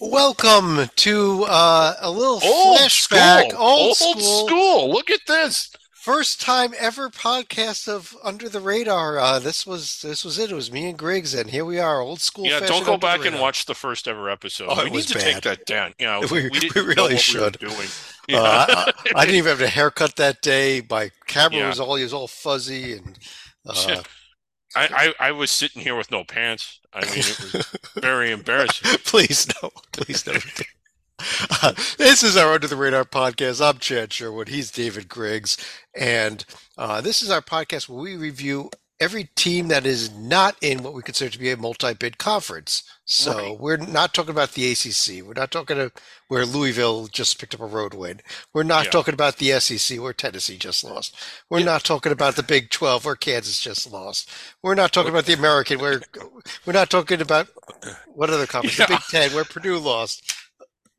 Welcome to uh, a little Old flashback. school. Old, Old school. school. Look at this. First time ever podcast of Under the Radar. Uh, this was this was it. It was me and Griggs, and here we are, old school. Yeah, don't go Under back and watch the first ever episode. Oh, we need to bad. take that down. Yeah, We- we know really what we were should. doing. Uh, I, I- I didn't even have a haircut that day. My camera Yeah. was all he was all fuzzy, and uh, I, I, I was sitting here with no pants. I mean, it was very embarrassing. please no, please no. Uh, this is our Under the Radar podcast. I'm Chad Sherwood. He's David Griggs. And uh, this is our podcast where we review every team that is not in what we consider to be a multi bid conference. So Right. we're not talking about the ACC. We're not talking about where Louisville just picked up a road win. We're not Yeah. talking about the SEC where Tennessee just lost. We're not talking about the Big 12 where Kansas just lost. We're not talking about the American where we're not talking about what other conference? Yeah. The Big 10 where Purdue lost.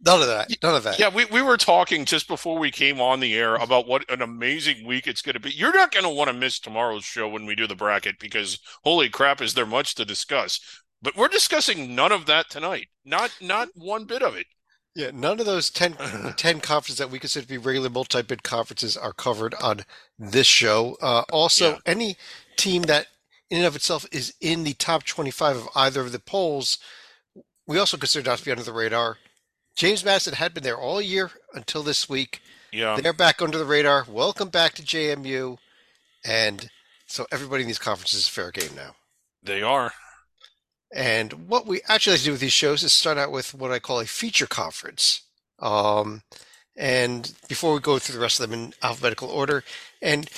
None of that. None of that. Yeah, we, we were talking just before we came on the air about what an amazing week it's going to be. You're not going to want to miss tomorrow's show when we do the bracket because holy crap, is there much to discuss? But we're discussing none of that tonight. Not not one bit of it. Yeah, none of those 10, 10 conferences that we consider to be regular multi-bid conferences are covered on this show. Uh, also, Yeah. any team that in and of itself is in the top 25 of either of the polls, we also consider not to be under the radar. James Madison had been there all year until this week. Yeah. They're back under the radar. Welcome back to JMU. And so everybody in these conferences is fair game now. They are. And what we actually like to do with these shows is start out with what I call a feature conference. Um, and before we go through the rest of them in alphabetical order, and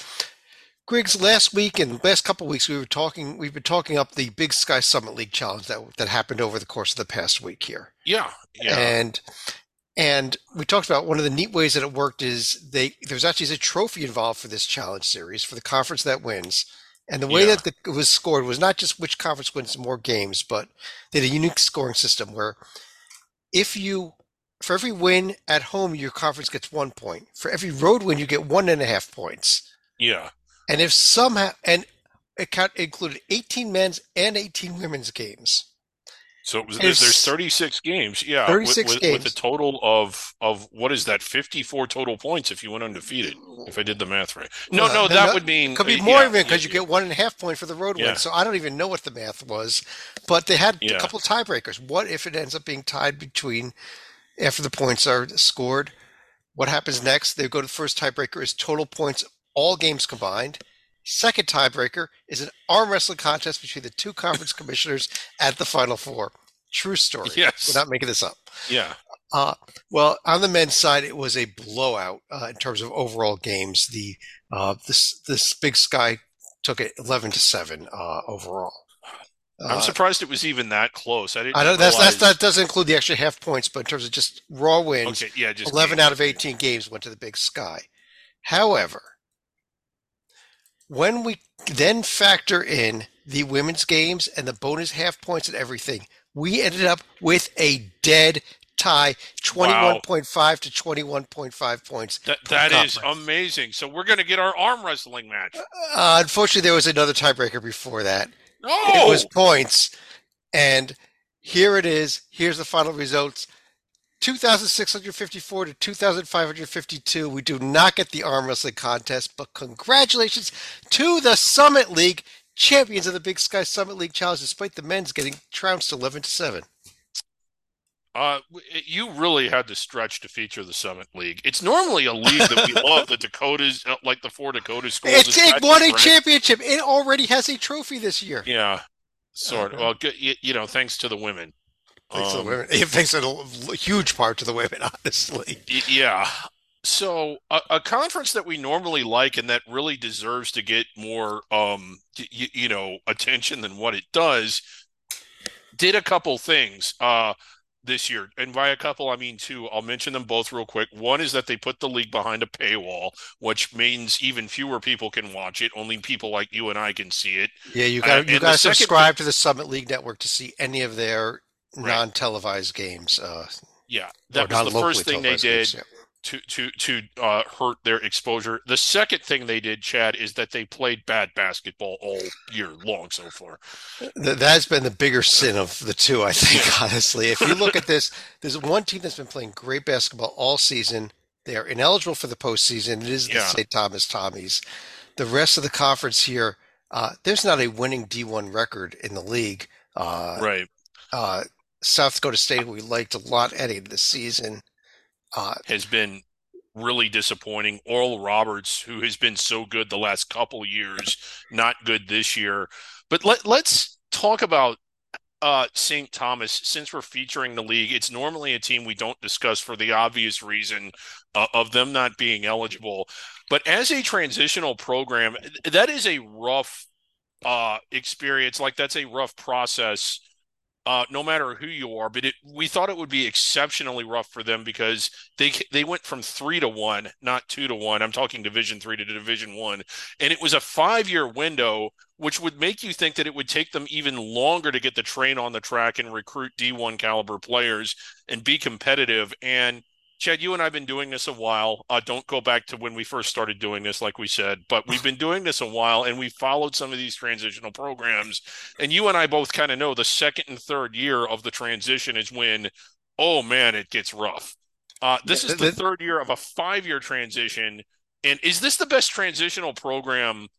Griggs, last week and last couple of weeks, we were talking. We've been talking up the Big Sky Summit League challenge that that happened over the course of the past week here. Yeah. Yeah. And and we talked about one of the neat ways that it worked is they there's actually a trophy involved for this challenge series for the conference that wins. And the way Yeah. that the, it was scored was not just which conference wins more games, but they had a unique scoring system where if you for every win at home, your conference gets one point. For every road win, you get one and a half points. yeah. And if somehow and it included 18 men's and 18 women's games. So was, there's, there's 36 games. Yeah. 36 with, with, with a total of, of what is that? 54 total points if you went undefeated, if I did the math right. No, Well, no, that no, would mean. Could be uh, more yeah, even because yeah, you get one and a half point for the road Yeah. win. So I don't even know what the math was, but they had a couple tiebreakers. What if it ends up being tied between after the points are scored? What happens next? They go to the first tiebreaker is total points, all games combined. Second tiebreaker is an arm wrestling contest between the two conference commissioners at the final four. True story. Yes. We're not making this up. Yeah. Uh, well, on the men's side, it was a blowout uh, in terms of overall games. The uh, this this Big Sky took it eleven to seven uh, overall. I'm Uh, surprised it was even that close. I didn't. I know that's, that's that doesn't include the extra half points, but in terms of just raw wins, Okay, yeah, just eleven games. out of eighteen games went to the Big Sky. However, when we then factor in the women's games and the bonus half points and everything, we ended up with a dead tie, twenty-one point five to twenty-one point five points. That per that is amazing. So we're going to get our arm wrestling match. Uh, unfortunately, there was another tiebreaker before that. Oh, It was points, and here it is. Here's the final results: two thousand six hundred fifty-four to two thousand five hundred fifty-two. We do not get the arm wrestling contest, but congratulations to the Summit League champions of the Big Sky Summit League Challenge, despite the men's getting trounced eleven to seven. uh, you really had to stretch to feature the Summit League. It's normally a league that we love. The Dakotas, uh, like the four Dakota schools, It's, it won a different. championship. It already has a trophy this year. Yeah, sort of. Uh-huh. Well, you, you know, thanks to the women. Thanks to Um, the women. It thanks to a huge part to the women, honestly. Yeah. So a, a conference that we normally like and that really deserves to get more, um, y- y- you know, attention than what it does, did a couple things uh, this year. And by a couple, I mean two. I'll mention them both real quick. One is that they put the league behind a paywall, which means even fewer people can watch it. Only people like you and I can see it. Yeah, you Uh, got and you got to subscribe to the Summit League Network to see any of their Right. non-televised games. Uh, Yeah, that was the first thing they did. games, to to to uh, hurt their exposure. The second thing they did, Chad, is that they played bad basketball all year long so far. That's been the bigger sin of the two, I think. Honestly, if you look at this, there's one team that's been playing great basketball all season. They are ineligible for the postseason. It is the Yeah. St. Thomas Tommies. The rest of the conference here, uh, there's not a winning D1 record in the league. Uh, Right. uh, South Dakota State, who we liked a lot into the season, uh, Has been really disappointing. Oral Roberts, who has been so good the last couple years, not good this year. But let let's talk about uh, St. Thomas, since we're featuring the league, it's normally a team we don't discuss for the obvious reason uh, of them not being eligible. But as a transitional program, that is a rough uh, experience. Like that's a rough process, uh, no matter who you are. But it, we thought it would be exceptionally rough for them because they they went from three to one, not two to one. I'm talking Division three to Division one, and it was a five year window which would make you think that it would take them even longer to get the train on the track and recruit D1 caliber players and be competitive. And Chad, you and I have been doing this a while. Uh, don't go back to when we first started doing this, like we said, but we've been doing this a while and we followed some of these transitional programs. And you and I both kind of know the second and third year of the transition is when, oh man, it gets rough. Uh, this is the third year of a five year transition. And is this the best transitional program?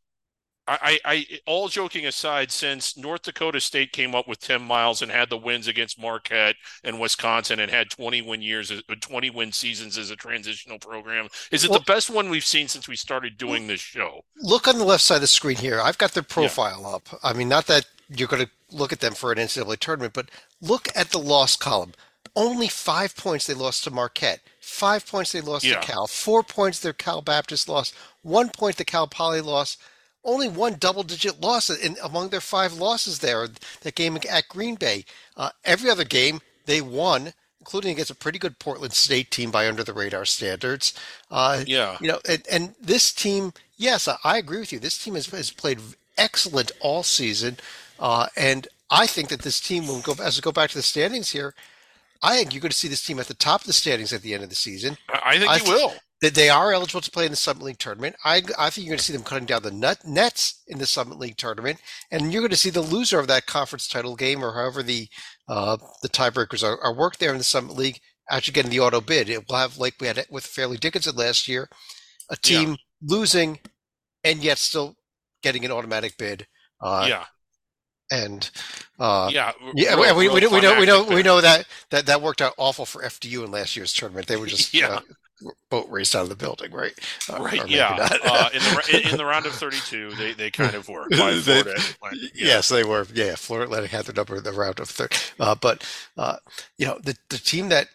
I, I, all joking aside, since North Dakota State came up with Tim Miles and had the wins against Marquette and Wisconsin and had 20 win years, uh, 20 win seasons as a transitional program, is it Well- the best one we've seen since we started doing this show? look on the left side of the screen here. I've got their profile up. I mean, not that you're going to look at them for an NCAA tournament, but look at the loss column. Only five points they lost to Marquette. Five points they lost Yeah. to Cal. Four points their Cal Baptist lost. One point the Cal Poly lost. Only one double-digit loss in among their five losses there. That game at Green Bay. Uh, every other game they won, including against a pretty good Portland State team by under the radar standards. Uh, Yeah. you know, and, and this team, yes, I, agree with you. This team has, has played excellent all season, uh, and I think that this team will go as we go back to the standings here. I think you're going to see this team at the top of the standings at the end of the season. I think I you th- will. That they are eligible to play in the Summit League tournament. I, I think you're going to see them cutting down the nut, nets in the Summit League tournament, and you're going to see the loser of that conference title game, or however the uh, the tiebreakers are, are worked there in the Summit League, actually getting the auto bid. It will have like we had it with Fairleigh Dickinson last year, a team losing and yet still getting an automatic bid. Uh, yeah. And uh, Yeah. yeah, real- we, we, real we know we know we know that, that that worked out awful for FDU in last year's tournament. They were just Yeah. uh, boat raced out of the building, right? Uh, or Right, yeah. uh, in the in, the round of 32, they they kind of were. They- Atlantic, yeah. Yes, they were. Yeah, Florida Atlantic had their number in the round of third. Uh, but uh, you know, the the team that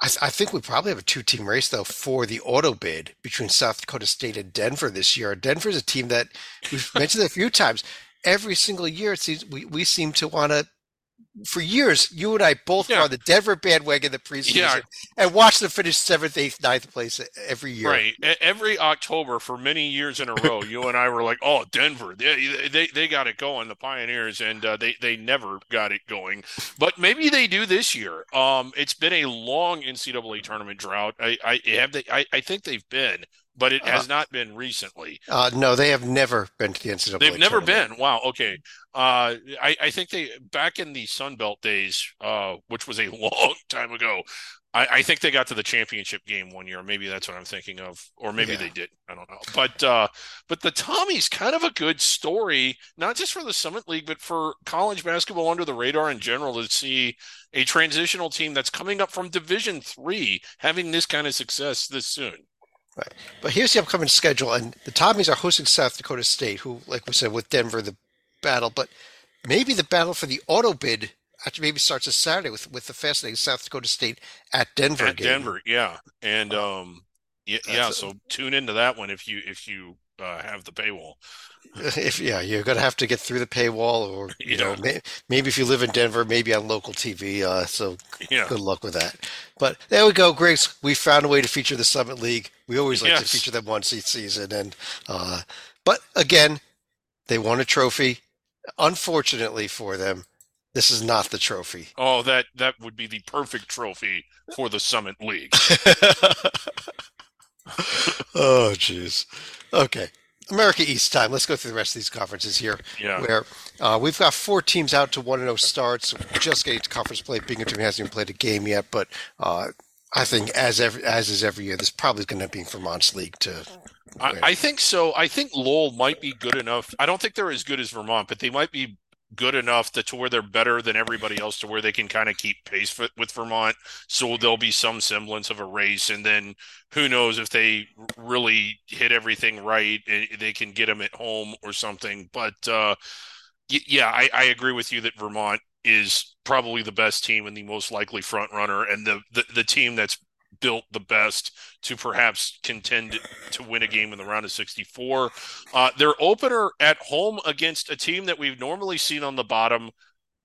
I, I think we probably have a two team race though for the auto bid between South Dakota State and Denver this year. Denver is a team that we've mentioned a few times. Every single year, it seems we, we seem to want to. For years, you and I both were on the Denver bandwagon the preseason Yeah. and watched them finish seventh, eighth, ninth place every year. Right. Every October for many years in a row, you and I were like, "Oh, Denver, they they, they got it going, the Pioneers," and uh, they they never got it going. But maybe they do this year. Um, it's been a long NCAA tournament drought. I I have they I, I think they've been, but it has not been recently. Uh, no, they have never been to the NCAA. They've never tournament. been. Wow. Okay. Uh, I, I think they back in the Sun Belt days, uh, which was a long time ago. I, I think they got to the championship game one year. Maybe that's what I'm thinking of, or maybe Yeah. they did. I don't know. But uh, but the Tommy's kind of a good story, not just for the Summit League, but for college basketball under the radar in general. To see a transitional team that's coming up from Division Three having this kind of success this soon. But here's the upcoming schedule, and the Tommies are hosting South Dakota State, who, like we said, with Denver, the battle. But maybe the battle for the auto bid actually maybe starts this Saturday with with the fascinating South Dakota State at Denver at game. Denver, yeah, and um, yeah, yeah. So tune into that one if you if you uh, have the paywall. If yeah, you're gonna have to get through the paywall, or you know, may, maybe if you live in Denver, maybe on local TV. Uh, so Yeah, good luck with that. But there we go, Griggs. We found a way to feature the Summit League. We always like to feature them once each season, and uh, but again, they won a trophy. Unfortunately for them, This is not the trophy. Oh, that that would be the perfect trophy for the Summit League. oh, jeez. Okay. America East time. Let's go through the rest of these conferences here. Yeah. Where uh, we've got four teams out to 1 0 starts. Just getting to conference play. Binghamton hasn't even played a game yet, but uh, I think, as every, as is every year, this probably is going to be Vermont's league to. I, I think so. I think Lowell might be good enough. I don't think they're as good as Vermont, but they might be good enough to, to where they're better than everybody else to where they can kind of keep pace with, with Vermont. So there'll be some semblance of a race. And then who knows if they really hit everything right, eh, they can get them at home or something. But uh, yeah, I, I agree with you that Vermont is probably the best team and the most likely front runner and the, the, the team that's built the best to perhaps contend to win a game in the round of 64. Uh, their opener at home against a team that we've normally seen on the bottom,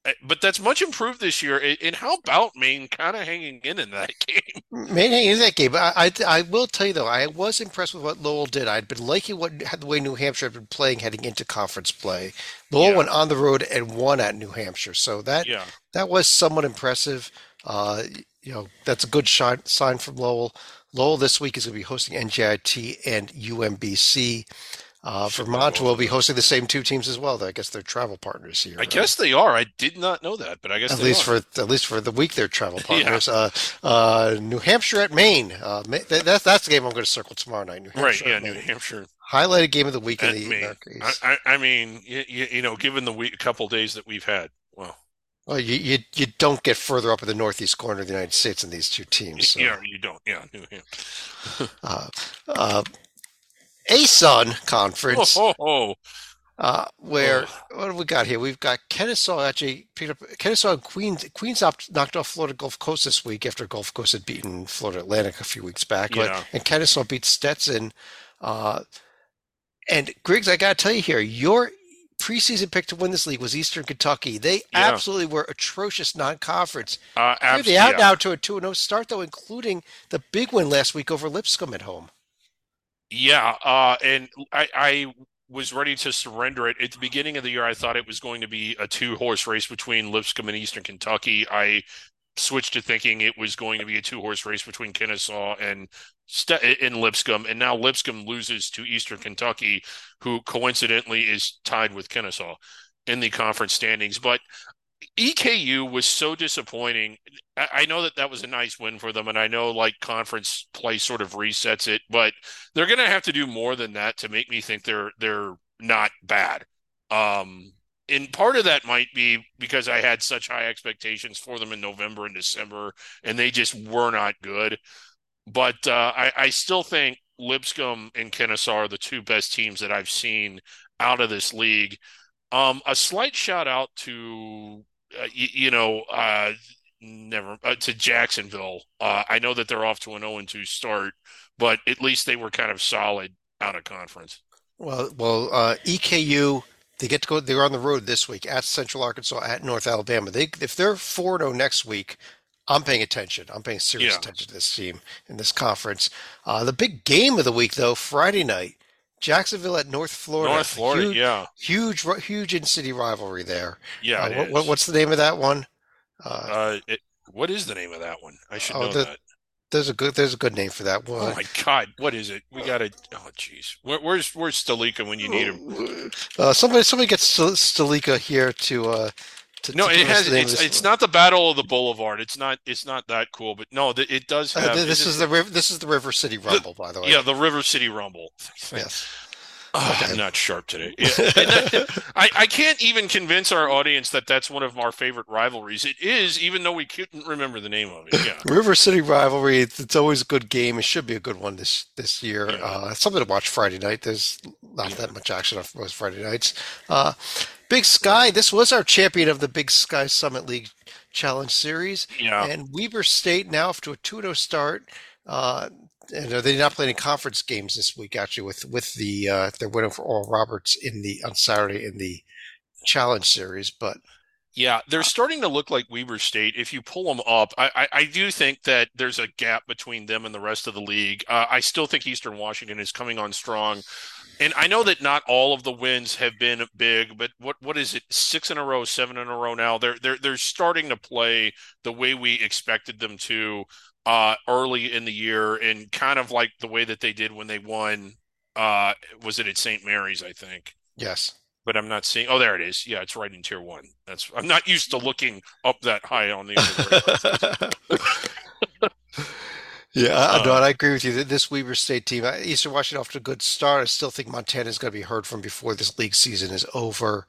eh, but that's much improved this year. And how about Maine kind of hanging in in that game? Maine hanging in that game. I, I, I will tell you though, I was impressed with what Lowell did. I'd been liking what the way New Hampshire had been playing heading into conference play. Lowell yeah. went on the road and won at New Hampshire, so that yeah. that was somewhat impressive. Uh, you know, that's a good shine, sign from Lowell. Lowell this week is going to be hosting NJIT and UMBC. Uh, Vermont will be hosting the same two teams as well. I guess they're travel partners here. I right? guess they are. I did not know that, but I guess at least are. for at least for the week they're travel partners. yeah. uh, uh, New Hampshire at Maine. Uh, that's that's the game I'm going to circle tomorrow night. New Hampshire right? Yeah, New Hampshire. Highlighted game of the week at in the Maine. I, I, I, mean, you, you know, given the week, couple days that we've had, well. You, you you don't get further up in the northeast corner of the United States in these two teams. So. Yeah, you don't. Yeah, yeah. uh, uh, ASUN conference. Oh, oh, oh. Uh, where oh. what have we got here? We've got Kennesaw actually picked up Kennesaw and Queens. Queens knocked off Florida Gulf Coast this week after Gulf Coast had beaten Florida Atlantic a few weeks back. Yeah. But, and Kennesaw beat Stetson. Uh, and Griggs, I got to tell you here, your preseason pick to win this league was Eastern Kentucky. They yeah. absolutely were atrocious non-conference. Uh, abs- they out yeah. now to a 2-0 start, though, including the big win last week over Lipscomb at home. Yeah, uh, and I, I was ready to surrender it at the beginning of the year. I thought it was going to be a two-horse race between Lipscomb and Eastern Kentucky. I switched to thinking it was going to be a two-horse race between Kennesaw and in Lipscomb, and now Lipscomb loses to Eastern Kentucky, who coincidentally is tied with Kennesaw in the conference standings. But EKU was so disappointing. I know that that was a nice win for them, and I know like conference play sort of resets it, but they're going to have to do more than that to make me think they're they're not bad. Um, and part of that might be because I had such high expectations for them in November and December, and they just were not good. But uh, I, I still think Lipscomb and Kennesaw are the two best teams that I've seen out of this league. Um, a slight shout out to uh, you, you, know uh, never uh, to Jacksonville. Uh, I know that they're off to an 0 2 start, but at least they were kind of solid out of conference. Well, well, uh, EKU they get to go. They're on the road this week at Central Arkansas, at North Alabama. They if they're four zero oh next week, I'm paying attention. I'm paying serious yeah. attention to this team in this conference. Uh, the big game of the week, though, Friday night, Jacksonville at North Florida. North Florida, huge, yeah, huge, huge in-city rivalry there. Yeah, uh, what, what's the name of that one? Uh, uh, it, what is the name of that one? I should oh, know the, that. There's a good there's a good name for that one. Oh my god, what is it? We got to Oh jeez, Where, where's where's Stalika when you need him? Uh, somebody somebody gets Stalika here to uh, to, no, it has. It's, it's not the Battle of the Boulevard. It's not. It's not that cool. But no, it does uh, have. Uh, this is the river. This is the River City Rumble, the, by the way. Yeah, the River City Rumble. Yes. Oh. I'm not sharp today. Yeah. I, I can't even convince our audience that that's one of our favorite rivalries. It is, even though we couldn't remember the name of it. Yeah. River City rivalry. It's, it's, always a good game. It should be a good one this this year. Yeah. Uh, something to watch Friday night. There's not yeah. that much action on most Friday nights. Uh, Big Sky, this was our champion of the Big Sky Summit League Challenge Series. Yeah. And Weber State now off to a 2 0 start. Uh, and they did not playing conference games this week, actually, with with the uh, they're waiting for Oral Roberts in the on Saturday in the Challenge Series, but yeah, they're starting to look like Weber State. If you pull them up, I, I, I do think that there's a gap between them and the rest of the league. Uh, I still think Eastern Washington is coming on strong. And I know that not all of the wins have been big, but what what is it? Six in a row, seven in a row now. They're they're they're starting to play the way we expected them to uh, early in the year, and kind of like the way that they did when they won. Uh, was it at St. Mary's? I think. Yes. But I'm not seeing. Oh, there it is. Yeah, it's right in tier one. That's. I'm not used to looking up that high on the. Yeah, I, uh, no, I agree with you. This Weber State team, Eastern Washington off to a good start. I still think Montana is going to be heard from before this league season is over.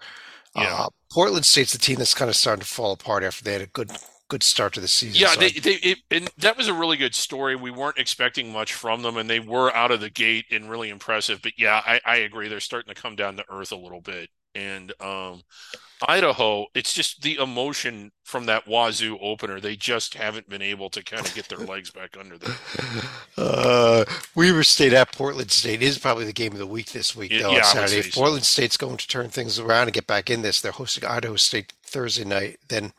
Yeah. Uh, Portland State's the team that's kind of starting to fall apart after they had a good good start to the season. Yeah, so they, they it, and that was a really good story. We weren't expecting much from them, and they were out of the gate and really impressive. But yeah, I, I agree. They're starting to come down to earth a little bit, and um, Idaho, it's just the emotion from that Wazoo opener. They just haven't been able to kind of get their legs back under them. Uh, Weber State at Portland State is probably the game of the week this week, though, yeah, on Saturday. If Portland so. State's going to turn things around and get back in this, they're hosting Idaho State Thursday night, then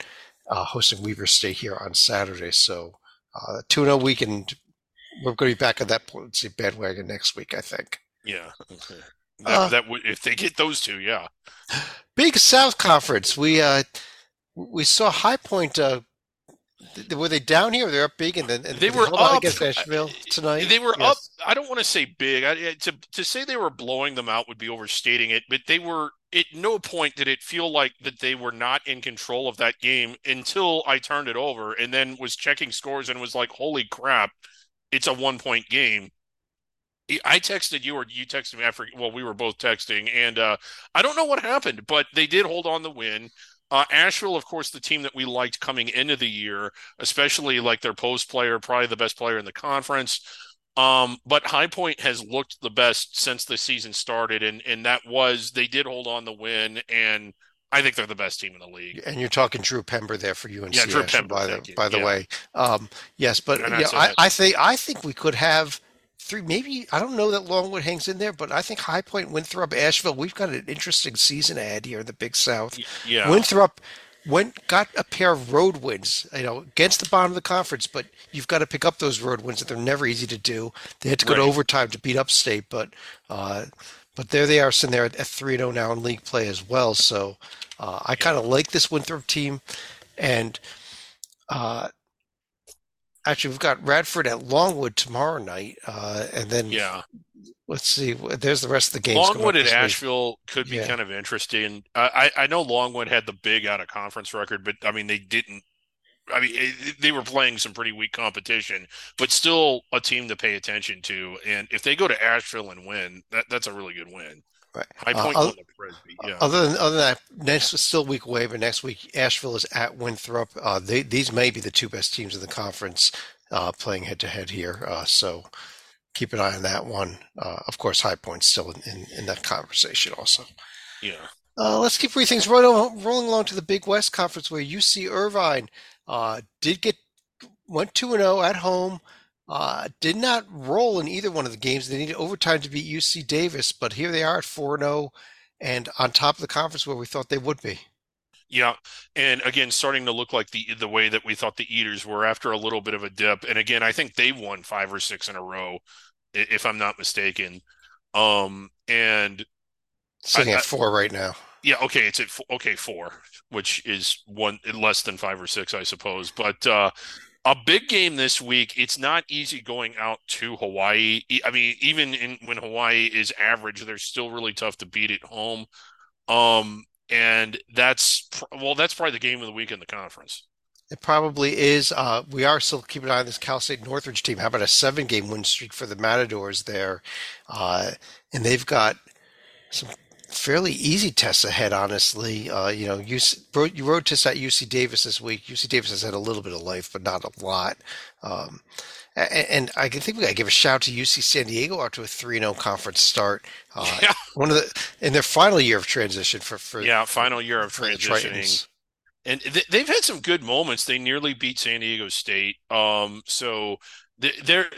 uh, hosting Weber State here on Saturday. So, uh, 2 0 weekend. We're going to be back on that State bandwagon next week, I think. Yeah. Okay. That, uh, that would if they get those two, yeah. Big South Conference. We uh we saw High Point. Uh, were they down here? Or they're up big, and then and they were up against Asheville tonight. They were yes. up. I don't want to say big. I, to to say they were blowing them out would be overstating it. But they were. At no point did it feel like that they were not in control of that game until I turned it over and then was checking scores and was like, "Holy crap! It's a one point game." I texted you or you texted me after. Well, we were both texting, and uh, I don't know what happened, but they did hold on the win. Uh, Asheville, of course, the team that we liked coming into the year, especially like their post player, probably the best player in the conference. Um, but High Point has looked the best since the season started, and and that was they did hold on the win, and I think they're the best team in the league. And you're talking Drew Pember there for UNC. Yeah, Drew Pember, by the by the yeah. way. Um, yes, but yeah, I, I think I think we could have three, maybe I don't know that Longwood hangs in there, but I think High Point, Winthrop, Asheville, we've got an interesting season ahead here in the Big South. Yeah, Winthrop went got a pair of road wins, you know, against the bottom of the conference, but you've got to pick up those road wins that they're never easy to do. They had to go right. to overtime to beat Upstate, but uh, but there they are sitting there at three zero oh now in league play as well. So uh, I kind of like this Winthrop team, and uh, actually we've got Radford at Longwood tomorrow night, uh, and then yeah, let's see. There's the rest of the games. Longwood at Asheville could be yeah. kind of interesting. I I know Longwood had the big out of conference record, but I mean they didn't. I mean they were playing some pretty weak competition, but still a team to pay attention to. And if they go to Asheville and win, that that's a really good win. Right. High Point uh, other, yeah. other than other than that, next still week away, but next week Asheville is at Winthrop. Uh, they, these may be the two best teams in the conference uh, playing head to head here. Uh, so keep an eye on that one. Uh, of course, High Point's still in, in, in that conversation also. Yeah. Uh, let's keep three things rolling, rolling along to the Big West Conference, where UC Irvine did get went two and zero at home. Uh, did not roll in either one of the games. They needed overtime to beat UC Davis, but here they are at 4 0 and on top of the conference where we thought they would be. Yeah, and again, starting to look like the the way that we thought the Eaters were after a little bit of a dip. And again, I think they've won five or six in a row, if I'm not mistaken. Um, and sitting I, at four right now. Yeah, okay, it's at okay four, which is one less than five or six, I suppose. But uh, a big game this week. It's not easy going out to Hawaii. I mean, even in, when Hawaii is average, they're still really tough to beat at home. Um, and that's well, that's probably the game of the week in the conference. It probably is. Uh, we are still keeping an eye on this Cal State Northridge team. How about a seven-game win streak for the Matadors there? Uh, and they've got some fairly easy tests ahead, honestly. Uh, you know, you, you road tests at UC Davis this week. UC Davis has had a little bit of life, but not a lot. Um, and, and, I think we got to give a shout to UC San Diego after a 3 0 conference start. Uh, yeah. One of the, in their final year of transition for, for yeah, final year of transitioning. And they've had some good moments. They nearly beat San Diego State. Um, so their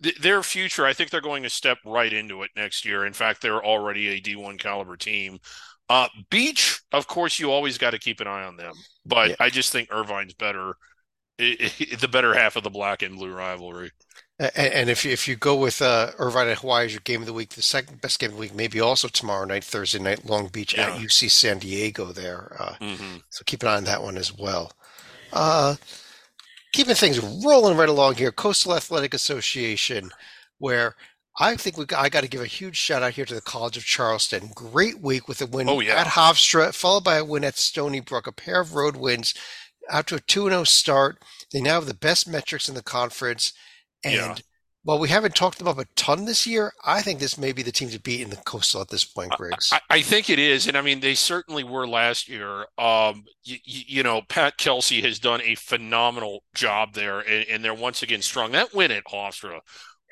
their future, I think they're going to step right into it next year. In fact, they're already a D1 caliber team. Uh, Beach, of course, you always got to keep an eye on them, but yeah. I just think Irvine's better, the better half of the black and blue rivalry. And, and if you, if you go with uh, Irvine and Hawaii as your game of the week, the second best game of the week, maybe also tomorrow night, Thursday night, Long Beach Yeah. at UC San Diego. There, uh, hmm so keep an eye on that one as well. Uh, keeping things rolling right along here, Coastal Athletic Association, where I think we I got to give a huge shout out here to the College of Charleston. Great week with a win Oh, yeah. at Hofstra, followed by a win at Stony Brook, a pair of road wins out to a 2 0 start. They now have the best metrics in the conference. And Yeah. While we haven't talked about them a ton this year, I think this may be the team to beat in the Coastal at this point, Griggs. I, I think it is, and I mean they certainly were last year. Um, you, you know, Pat Kelsey has done a phenomenal job there, and, and they're once again strong. That win at Hofstra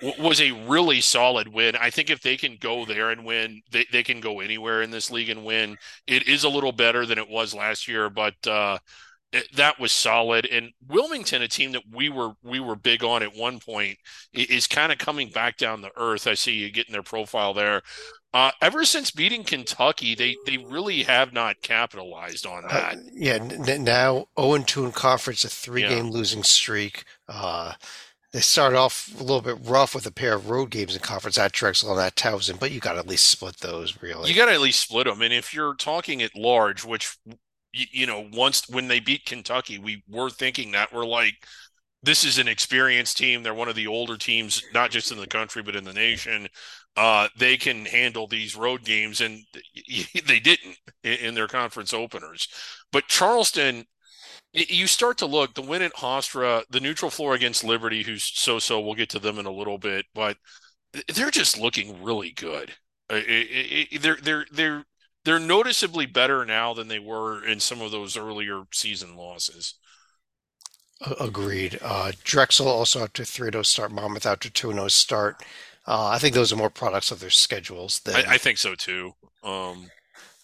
w- was a really solid win. I think if they can go there and win, they, they can go anywhere in this league and win. It is a little better than it was last year, but uh, that was solid. And Wilmington, a team that we were we were big on at one point, is kind of coming back down to earth. I see you getting their profile there. Uh, ever since beating Kentucky, they they really have not capitalized on Uh, that. yeah, n- now 0 2 in conference, a three Yeah. game losing streak. Uh, they started off a little bit rough with a pair of road games in conference at Drexel and at Towson, but you got to at least split those, really. You got to at least split them. And if you're talking at large, which you, you know, once when they beat Kentucky, we were thinking that we're like, this is an experienced team. They're one of the older teams, not just in the country but in the nation. Uh, they can handle these road games, and they didn't in, their conference openers. But Charleston, you start to look the win at Hofstra, the neutral floor against Liberty, who's so-so. We'll get to them in a little bit, but they're just looking really good. They're they're they're they're noticeably better now than they were in some of those earlier season losses. Agreed. Uh, Drexel also out to 3 0 start, Monmouth out to 2 0 start. Uh, I think those are more products of their schedules than. I, I think so too. Um,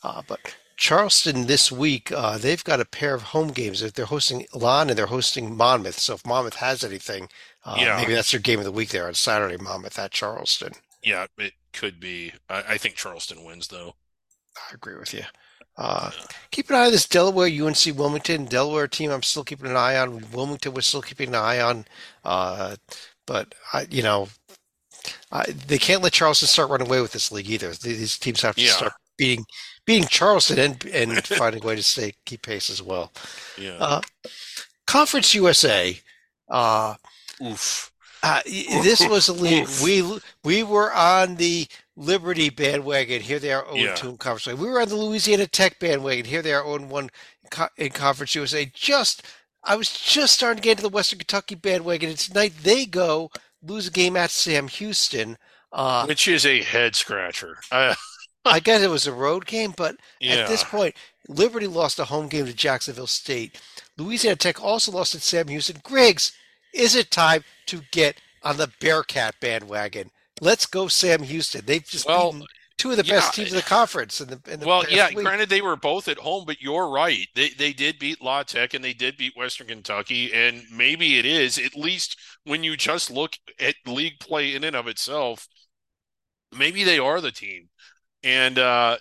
Uh, but Charleston this week, uh, they've got a pair of home games. They're hosting Elon and they're hosting Monmouth. So if Monmouth has anything, uh, Yeah. maybe that's their game of the week there on Saturday, Monmouth at Charleston. yeah, it could be. I, I think Charleston wins though. I agree with you. Uh, keep an eye on this Delaware UNC Wilmington Delaware team. I'm still keeping an eye on Wilmington. We're still keeping an eye on, uh, but I, you know, I, they can't let Charleston start running away with this league either. These teams have to Yeah. start beating beating Charleston and and finding a way to stay keep pace as well. Yeah. Uh, Conference USA. Uh, Oof. uh, this was a league we we were on the Liberty bandwagon. Here they are 0 Yeah. 2 in Conference We were on the Louisiana Tech bandwagon. Here they are 0 1 co- in Conference USA. Just I was just starting to get into the Western Kentucky bandwagon. It's night they go lose a game at Sam Houston. Uh, Which is a head scratcher. Uh, I guess it was a road game, but yeah. at this point, Liberty lost a home game to Jacksonville State. Louisiana Tech also lost at Sam Houston. Griggs, is it time to get on the Bearkat bandwagon? Let's go, Sam Houston. They've just Well, beaten two of the yeah. best teams in the conference. In the, in the Well, yeah, week. granted they were both at home, but you're right. They they did beat La Tech and they did beat Western Kentucky, and maybe it is at least when you just look at league play in and of itself, maybe they are the team. And uh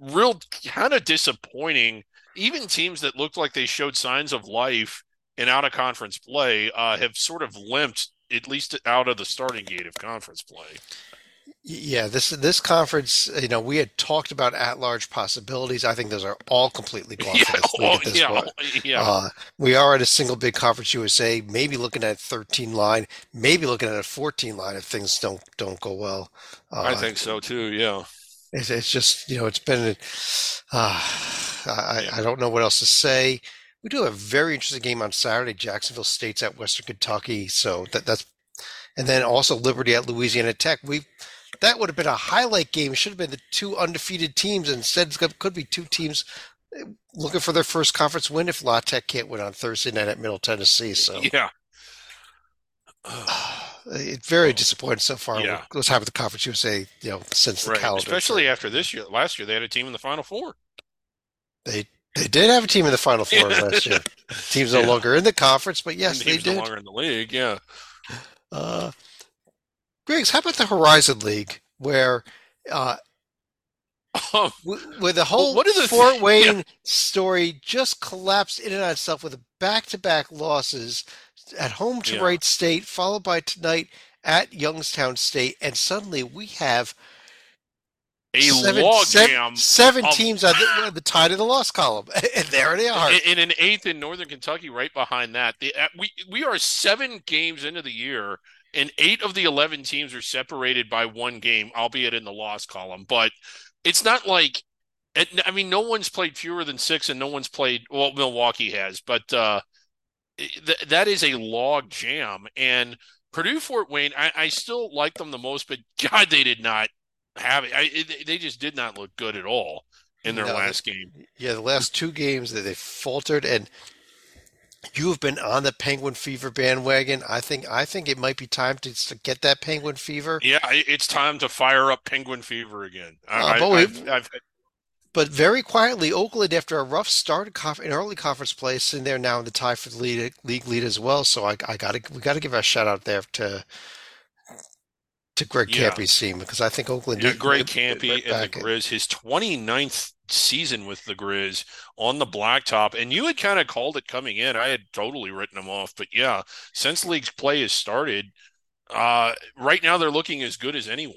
real kind of disappointing. Even teams that looked like they showed signs of life in out of conference play uh have sort of limped at least out of the starting gate of conference play. Yeah, this this conference, you know, we had talked about at-large possibilities. I think those are all completely gone Yeah, for this well, at this yeah, point. yeah. Uh, we are at a single big conference USA, maybe looking at a 13 line, maybe looking at a 14 line if things don't don't go well. Uh, I think so too, yeah. It's, it's just you know it's been. Uh, I I don't know what else to say. We do have a very interesting game on Saturday. Jacksonville State's at Western Kentucky, so that that's, and then also Liberty at Louisiana Tech. We that would have been a highlight game. It should have been the two undefeated teams. Instead, it could be two teams eh, looking for their first conference win if La Tech can't win on Thursday night at Middle Tennessee. So Yeah. it's very disappointing so far. Yeah. What's happened to Conference USA, you know, since the Right. calendar. Especially after this year. Last year they had a team in the final four. They they did have a team in the Final Four last year. Team's no Yeah. longer in the conference, but yes, they teams no longer in the league, yeah. Uh, Griggs, how about the Horizon League, where uh, Um, where the whole what the Fort thi- Wayne story just collapsed in and on itself with back-to-back losses at home to Yeah. Wright State, followed by tonight at Youngstown State, and suddenly we have A seven, log seven- jam seven of- teams on the, the tied in the loss column, and there they are. in, in an eighth in Northern Kentucky, right behind that. The, uh, we we are seven games into the year, and eight of the eleven teams are separated by one game, albeit in the loss column. But it's not like, it, I mean, no one's played fewer than six, and no one's played. Well, Milwaukee has, but uh, th- that is a log jam. And Purdue Fort Wayne, I, I still like them the most, but God, they did not have it. I, it. They just did not look good at all in their No, last game. Yeah, the last two games that they faltered, and you have been on the Penguin Fever bandwagon. I think I think it might be time to, to get that Penguin Fever. Yeah, it's time to fire up Penguin Fever again. Uh, but I, we- I've, I've, But very quietly, Oakland, after a rough start in, early conference play, in there now in the tie for the lead, league lead as well. So I, I got to we got to give a shout out there to to Greg Yeah. Kampe's team because I think Oakland. yeah, did- Greg Kampe right and the. Grizz, his 29th season with the Grizz on the blacktop, and you had kind of called it coming in. I had totally written them off, but yeah, since league's play has started, uh, right now they're looking as good as anyone.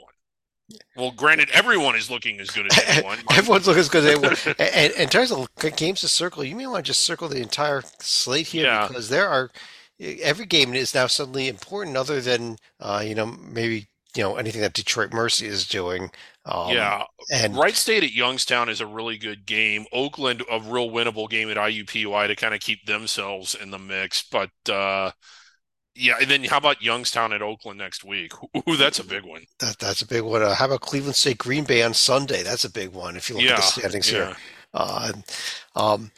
Well, granted, everyone is looking as good as anyone. Everyone's looking as good as anyone. and, and in terms of games to circle, you may want to just circle the entire slate here Yeah. because there are every game is now suddenly important, other than uh, you know maybe you know anything that Detroit Mercy is doing. Um, yeah, and Wright State at Youngstown is a really good game. Oakland, a real winnable game at IUPUI to kind of keep themselves in the mix. But uh, yeah, and then how about Youngstown at Oakland next week? Ooh, that's a big one. that that's a big one. Uh, how about Cleveland State Green Bay on Sunday? That's a big one if you look at the standings yeah. here. Uh, um,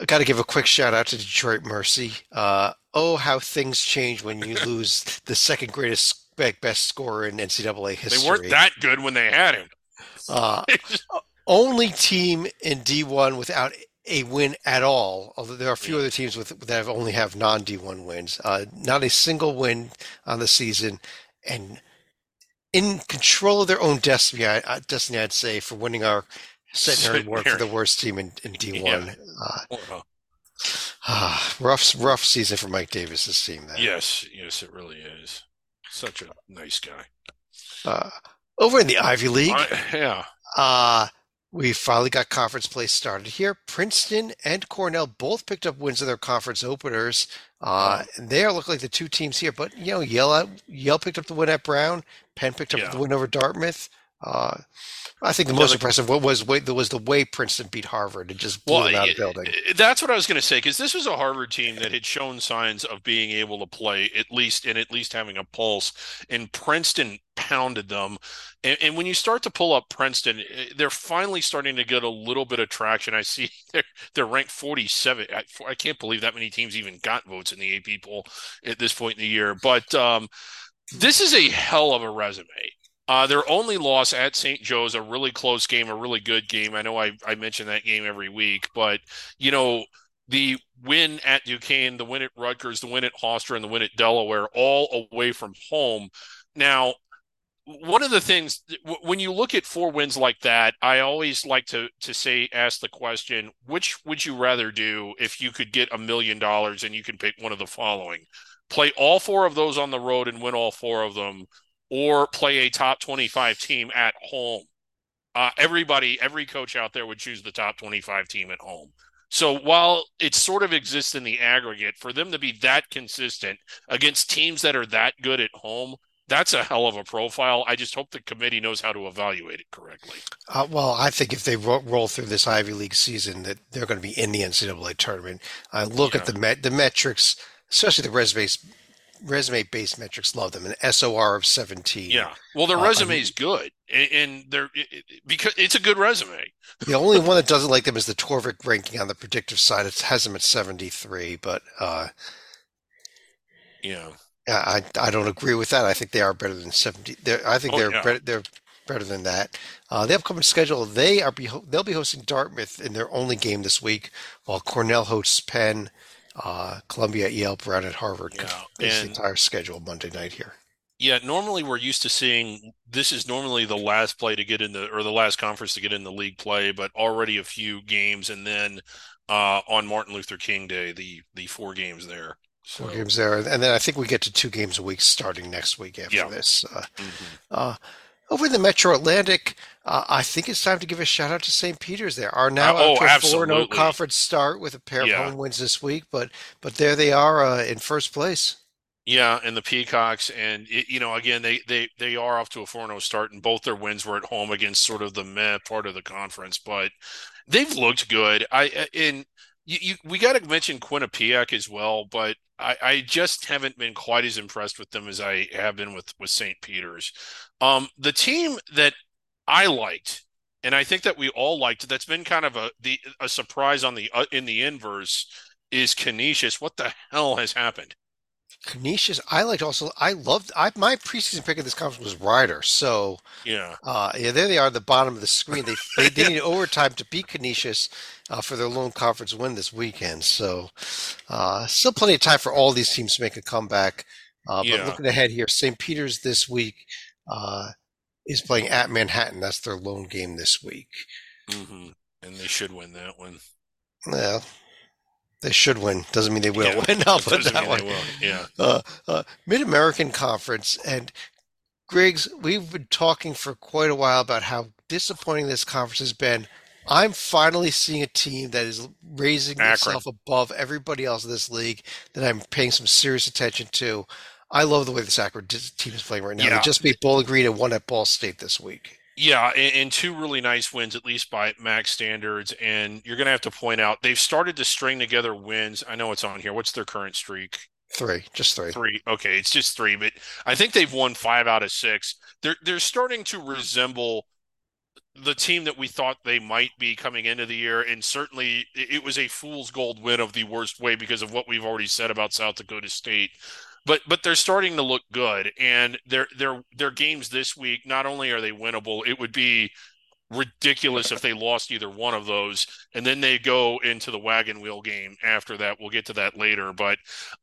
I got to give a quick shout out to Detroit Mercy. Uh, oh, how things change when you lose the second greatest best scorer in NCAA history. They weren't that good when they had him. Uh, only team in D1 without a win at all. Although there are a few Yeah. other teams with that have only have non D1 wins. Uh, not a single win on the season, and in control of their own destiny. I, destiny, I'd say, for winning our centenary award for the worst team in, in D1. Uh, Well, ah, rough, rough season for Mike Davis's team. There. yes, yes, it really is. Such a nice guy. Uh, over in the Ivy League. I- yeah, Uh, we finally got conference play started here. Princeton and Cornell both picked up wins in their conference openers. Uh, and they are looking like the two teams here. But you know, Yale, Yale picked up the win at Brown. Penn picked up Yeah. the win over Dartmouth. Uh, I think the most impressive was was the way Princeton beat Harvard and just blew Well, them out of building. that's what I was going to say because this was a Harvard team that had shown signs of being able to play at least and at least having a pulse. And Princeton pounded them. And, and when you start to pull up Princeton, eh, they're finally starting to get a little bit of traction. I see they're they're ranked 47. I, I can't believe that many teams even got votes in the AP poll at this point in the year. But um, this is a hell of a resume. Uh, their only loss at St. Joe's, a really close game, a really good game. I know I, I mention that game every week, but you know, the win at Duquesne, the win at Rutgers, the win at Hofstra, and the win at Delaware, all away from home. Now, one of the things when you look at four wins like that, I always like to to say, ask the question, which would you rather do if you could get a million dollars and you can pick one of the following? Play all four of those on the road and win all four of them, or play a top 25 team at home. Uh, everybody, every coach out there would choose the top 25 team at home. So while it sort of exists in the aggregate, for them to be that consistent against teams that are that good at home, that's a hell of a profile. I just hope the committee knows how to evaluate it correctly. Uh, well, I think if they ro- roll through this Ivy League season, that they're going to be in the NCAA tournament. I look at the met- the metrics, especially the resume resume based metrics. Love them. An SOR of seventeen. Yeah. Well, their Uh, resume is good, and, and they're it, it- because it's a good resume. The only one that doesn't like them is the Torvik ranking on the predictive side. It has them at 73, but uh, Yeah. I I don't agree with that. I think they are better than 70. They're, I think Oh, they're yeah. better. They're better than that. Uh, the upcoming schedule, they are be they'll be hosting Dartmouth in their only game this week, while Cornell hosts Penn, uh, Columbia, Yale, Brown, and Harvard. Yeah, It's the entire schedule Monday night here. Yeah, normally we're used to seeing this is normally the last play to get in the or the last conference to get in the league play, but already a few games and then uh on Martin Luther King Day, the the four games there. So, Four games there, and then I think we get to two games a week starting next week after Yeah. this. Uh, mhm. Uh, over in the Metro Atlantic, uh, I think it's time to give a shout out to St. Peter's. There are now Uh, oh, up to a four absolutely. zero conference start with a pair of home wins this week, but but there they are uh, in first place. Yeah, and the Peacocks, and it, you know, again, they they they are off to a 4-0 start, and both their wins were at home against sort of the meh part of the conference, but they've looked good. I in you, you we got to mention Quinnipiac as well, but I I just haven't been quite as impressed with them as I have been with with St. Peter's. Um, the team that I liked, and I think that we all liked, that's been kind of a the a surprise on the uh, in the inverse is Canisius. What the hell has happened? Canisius, I liked also. I loved. I my preseason pick of this conference was Rider. So Yeah. uh, yeah, there they are at the bottom of the screen. They they, they need overtime to beat Canisius uh, for their lone conference win this weekend. So uh, still plenty of time for all these teams to make a comeback. Uh, but Yeah. looking ahead here, St. Peter's this week uh, is playing at Manhattan. That's their lone game this week. hmm And they should win that one. Well, they should win. Doesn't mean they will Yeah, win. I'll put that one. Yeah. uh, uh, Mid American Conference. And Griggs, we've been talking for quite a while about how disappointing this conference has been. I'm finally seeing a team that is raising Akron. itself above everybody else in this league that I'm paying some serious attention to. I love the way the Akron team is playing right now. Yeah. They just beat Bowling Green and won at Ball State this week. Yeah, and, and two really nice wins, at least by MAC's standards. And you're going to have to point out they've started to string together wins. I know it's on here. What's their current streak? Three, just three. Three. Okay, it's just three, but I think they've won five out of six. They're they're starting to resemble the team that we thought they might be coming into the year, and certainly it was a fool's gold win of the worst way because of what we've already said about South Dakota State. But but they're starting to look good, and their their their games this week. Not only are they winnable, it would be ridiculous if they lost either one of those, and then they go into the wagon wheel game after that. We'll get to that later, but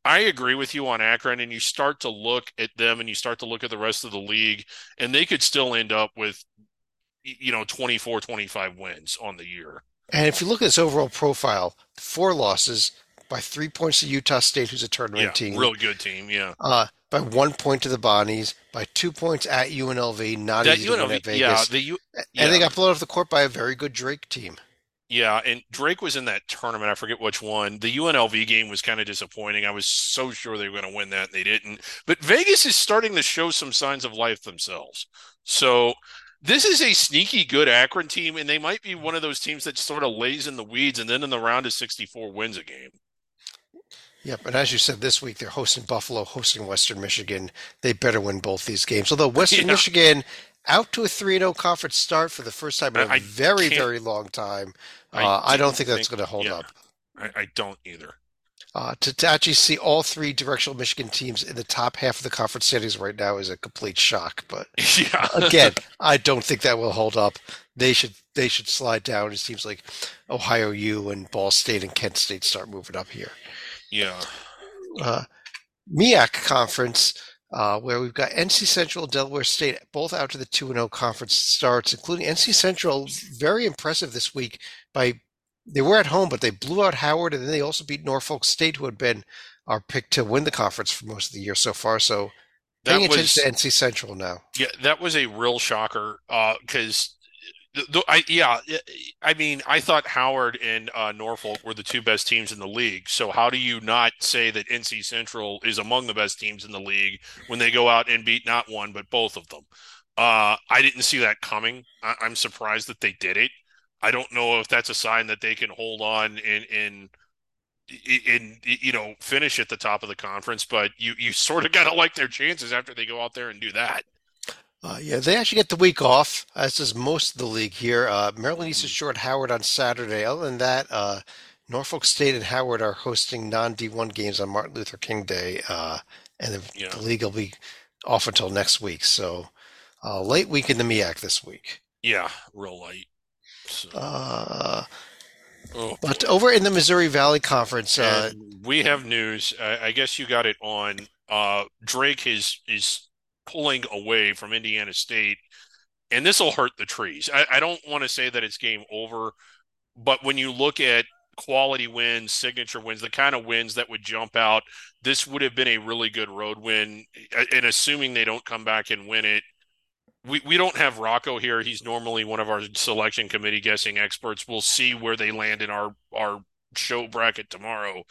I agree with you on Akron, and you start to look at them, and you start to look at the rest of the league, and they could still end up with you know 24 25 wins on the year And if you look at this overall profile, four losses by three points to Utah State, who's a tournament yeah team. Real good team yeah Uh, by one point to the Bonnies, by two points at UNLV, not that easy to win UNLV, at Vegas. yeah the U, And they got blown off the court by a very good Drake team. Yeah, and Drake was in that tournament. I forget which one. The UNLV game was kind of disappointing. I was so sure they were going to win that, and they didn't. But Vegas is starting to show some signs of life themselves. So this is a sneaky good Akron team, and they might be one of those teams that sort of lays in the weeds, and then in the round of 64 wins a game. Yep, and as you said, this week they're hosting Buffalo, hosting Western Michigan. They better win both these games. Although Western Yeah. Michigan out to a 3-0 conference start for the first time in a I- very, very long time. I Uh, I don't think that's going to hold yeah. up. I, I don't either. Uh, to, to actually see all three directional Michigan teams in the top half of the conference standings right now is a complete shock. But yeah. again, I don't think that will hold up. They should they should slide down It seems like Ohio U and Ball State and Kent State start moving up here. Yeah. Uh, MEAC conference, uh, where we've got NC Central Delaware State both out to the 2 0 conference starts, including NC Central, very impressive this week by they were at home, but they blew out Howard, and then they also beat Norfolk State, who had been our pick to win the conference for most of the year so far. So paying That was attention to NC Central now. Yeah, that was a real shocker. Uh, because the, the, I yeah, I mean, I thought Howard and uh, Norfolk were the two best teams in the league. So how do you not say that NC Central is among the best teams in the league when they go out and beat not one but both of them? Uh, I didn't see that coming. I, I'm surprised that they did it. I don't know if that's a sign that they can hold on and and in you know finish at the top of the conference, but you you sort of got to like their chances after they go out there and do that. Uh, yeah, they actually get the week off, as does most of the league here. Uh, Maryland East is Mm. short Howard on Saturday. Other than that, uh, Norfolk State and Howard are hosting non D1 games on Martin Luther King Day, uh, and the, Yeah. the league will be off until next week. So, uh, late week in the MEAC this week. Yeah, real light. So, Uh, oh, but boy. over in the Missouri Valley Conference, uh, we have news. I, I guess you got it on. Uh, Drake is is pulling away from Indiana State, and this will hurt the trees. I, I don't want to say that it's game over, but when you look at quality wins, signature wins, the kind of wins that would jump out. This would have been a really good road win. And assuming they don't come back and win it, we, we don't have Rocco here. He's normally one of our selection committee guessing experts. We'll see where they land in our our show bracket tomorrow.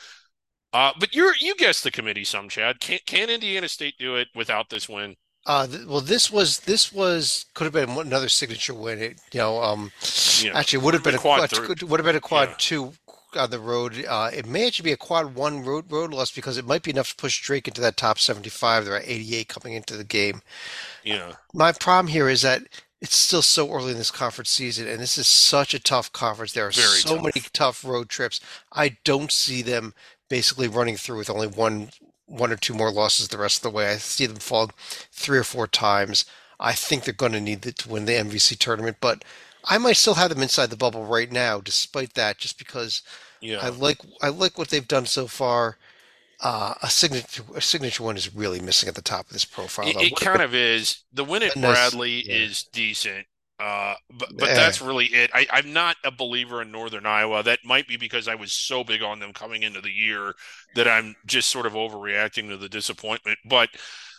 Uh, but you're you guess the committee some, Chad. Can can Indiana State do it without this win? Uh, th- well, this was this was could have been another signature win. It, you know, um, Yeah. actually would have been a Quad quad, would have been a quad Yeah. two on the road. Uh, it may actually be a quad one road road loss because it might be enough to push Drake into that top seventy five. They're at eighty eight coming into the game. Yeah. My problem here is that it's still so early in this conference season, and this is such a tough conference. There are Very so tough. many tough road trips. I don't see them basically running through with only one one or two more losses the rest of the way. I see them fall three or four times. I think they're going to need it to win the MVC tournament, but I might still have them inside the bubble right now, despite that, just because I like I like what they've done so far. Uh, a signature a signature one is really missing at the top of this profile. It, it kind of is. The win at nice- Bradley yeah. is decent. Uh, but but Yeah. that's really it. I, I'm not a believer in Northern Iowa. That might be because I was so big on them coming into the year that I'm just sort of overreacting to the disappointment. But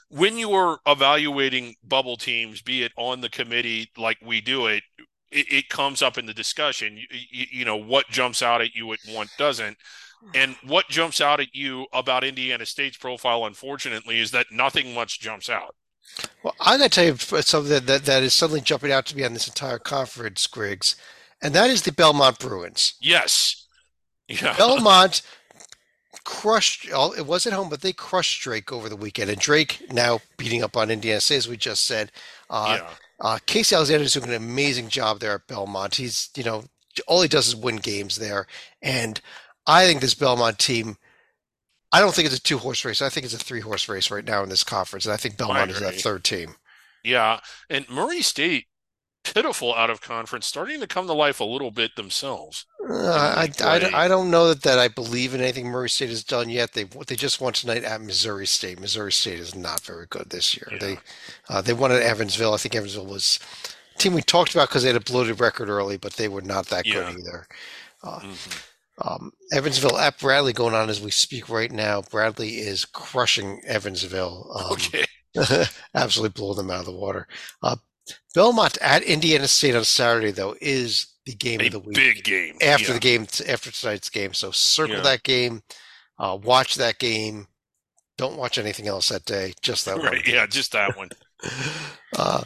when you're evaluating bubble teams, be it on the committee like we do it, it, it comes up in the discussion. You, you, you know what jumps out at you, and what doesn't. And what jumps out at you about Indiana State's profile, unfortunately, is that nothing much jumps out. Well, I'm going to tell you something that, that, that is suddenly jumping out to me on this entire conference, Griggs, and that is the Belmont Bruins. Yes. Yeah. Belmont crushed, it was at home, but they crushed Drake over the weekend. And Drake now beating up on Indiana State, as we just said. Uh, yeah. uh, Casey Alexander is doing an amazing job there at Belmont. He's, you know, all he does is win games there. And I think this Belmont team, I don't think it's a two horse race. I think it's a three horse race right now in this conference. And I think Belmont is that third team. Yeah. And Murray State, pitiful out of conference, starting to come to life a little bit themselves. Uh, I, I. I don't know that, that I believe in anything Murray State has done yet. They they just won tonight at Missouri State. Missouri State is not very good this year. Yeah. They uh, they won at Evansville. I think Evansville was a team we talked about because they had a bloated record early, but they were not that Yeah. good either. Mhm. Um, Evansville at Bradley going on as we speak right now. Bradley is crushing Evansville. Um, Okay. absolutely blowing them out of the water. Uh, Belmont at Indiana State on Saturday though is the game A of the week big game. after Yeah. the game after tonight's game. So circle Yeah. that game, uh, watch that game. Don't watch anything else that day. Just that one. Right. game. Yeah. Just that one. Uh,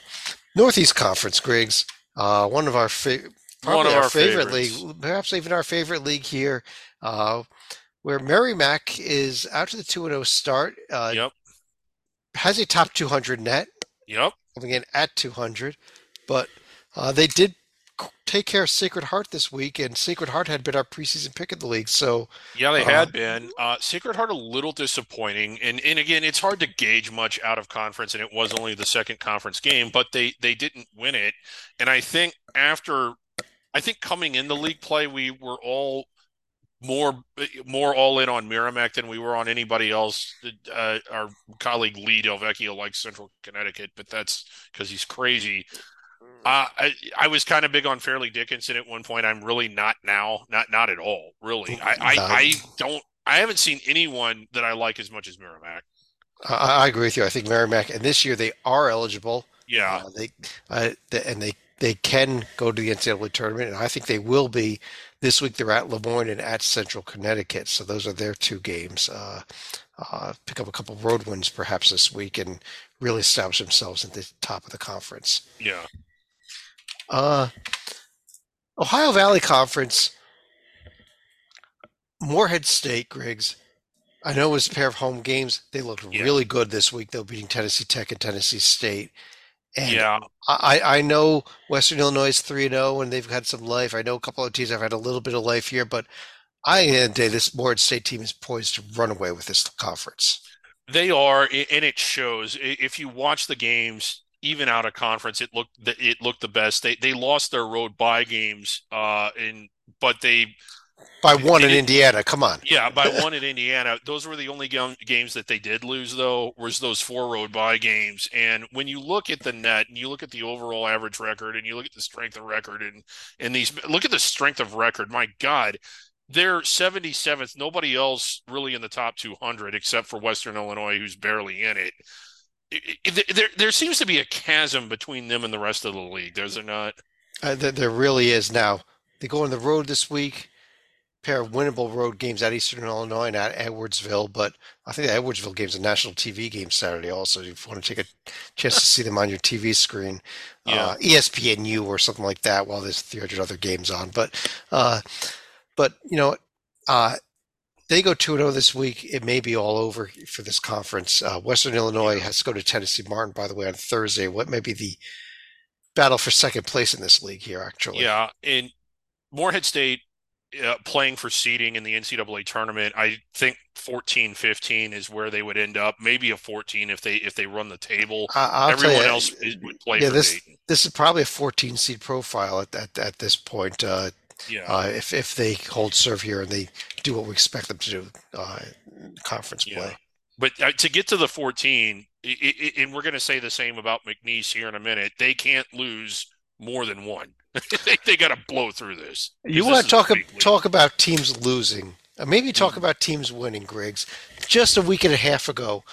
Northeast Conference, Griggs. Uh, one of our fa- probably One of our, our favorite favorites. league, perhaps even our favorite league here, uh, where Merrimack is out to the two and zero start. Uh, Yep. Has a top two hundred net Yep. coming in at two hundred, but uh, they did take care of Sacred Heart this week, and Sacred Heart had been our preseason pick of the league. So Yeah, they Uh, had been. Uh, Sacred Heart a little disappointing, and and again, it's hard to gauge much out of conference, and it was only the second conference game, but they they didn't win it, and I think after, I think coming in the league play, we were all more more all in on Merrimack than we were on anybody else. Uh, our colleague Lee Delvecchio likes Central Connecticut, but that's because he's crazy. Uh, I I was kind of big on Fairleigh Dickinson at one point. I'm really not now. Not not at all. Really. I I, I don't. I haven't seen anyone that I like as much as Merrimack. I, I agree with you. I think Merrimack, and this year they are eligible. Yeah. Uh, they, uh, th- and they they can go to the NCAA tournament, and I think they will be. This week they're at Le Moyne and at Central Connecticut, so those are their two games. Uh, uh, pick up a couple road wins perhaps this week and really establish themselves at the top of the conference. Yeah. Uh, Ohio Valley Conference, Morehead State, Griggs. I know it was a pair of home games. They looked Yeah. really good this week, though, beating Tennessee Tech and Tennessee State. And Yeah. I, I know Western Illinois is 3 0 and they've had some life. I know a couple of teams have had a little bit of life here, but I end day, this Morehead State team is poised to run away with this conference. They are, and it shows. If you watch the games, even out of conference, it looked the- it looked the best. They they lost their road buy games, uh, in but they By one in Indiana, come on. yeah by one in Indiana. Those were the only gam- games that they did lose though. Was those four road buy games? And when you look at the net and you look at the overall average record and you look at the strength of record and and these look at the strength of record. My God. they're 77th. Nobody else really in the top 200 except for Western Illinois, who's barely in it. There, there seems to be a chasm between them and the rest of the league. Does there not? Uh, there, there really is now. They go on the road this week pair of winnable road games at Eastern Illinois and at Edwardsville, but I think the Edwardsville game is a national TV game Saturday also. If you want to take a chance to see them on your TV screen, yeah. uh, ESPNU or something like that while there's 300 other games on. But, uh, but you know, uh, they go 2 0 this week. It may be all over for this conference. Uh, Western Illinois has to go to Tennessee Martin, by the way, on Thursday. What may be the battle for second place in this league here, actually? Yeah. And Morehead State uh, playing for seeding in the NCAA tournament, I think 14, 15 is where they would end up. Maybe a 14 if they if they run the table. Everyone you, else would play. Yeah, this Dayton. this is probably a 14 seed profile at at, at this point. Uh, yeah. Uh, if if they hold serve here and they do what we expect them to do, uh, conference yeah. play. But uh, to get to the 14, it, it, and we're going to say the same about McNeese here in a minute. They can't lose more than one. they, got to blow through this. You want to talk talk about teams losing? Uh, maybe talk mm-hmm. about teams winning, Griggs. Just a week and a half ago,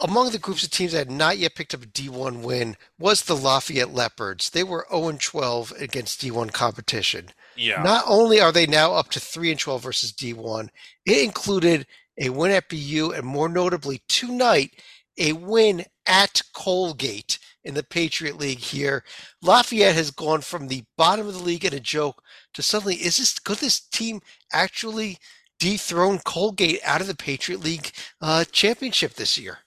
among the groups of teams that had not yet picked up a D1 win was the Lafayette Leopards. They were 0 12 against D1 competition. Yeah. Not only are they now up to 3 and 12 versus D1, it included a win at BU and more notably tonight a win at Colgate in the Patriot League here. Lafayette has gone from the bottom of the league at a joke to suddenly is this could this team actually dethrone Colgate out of the Patriot League uh, championship this year?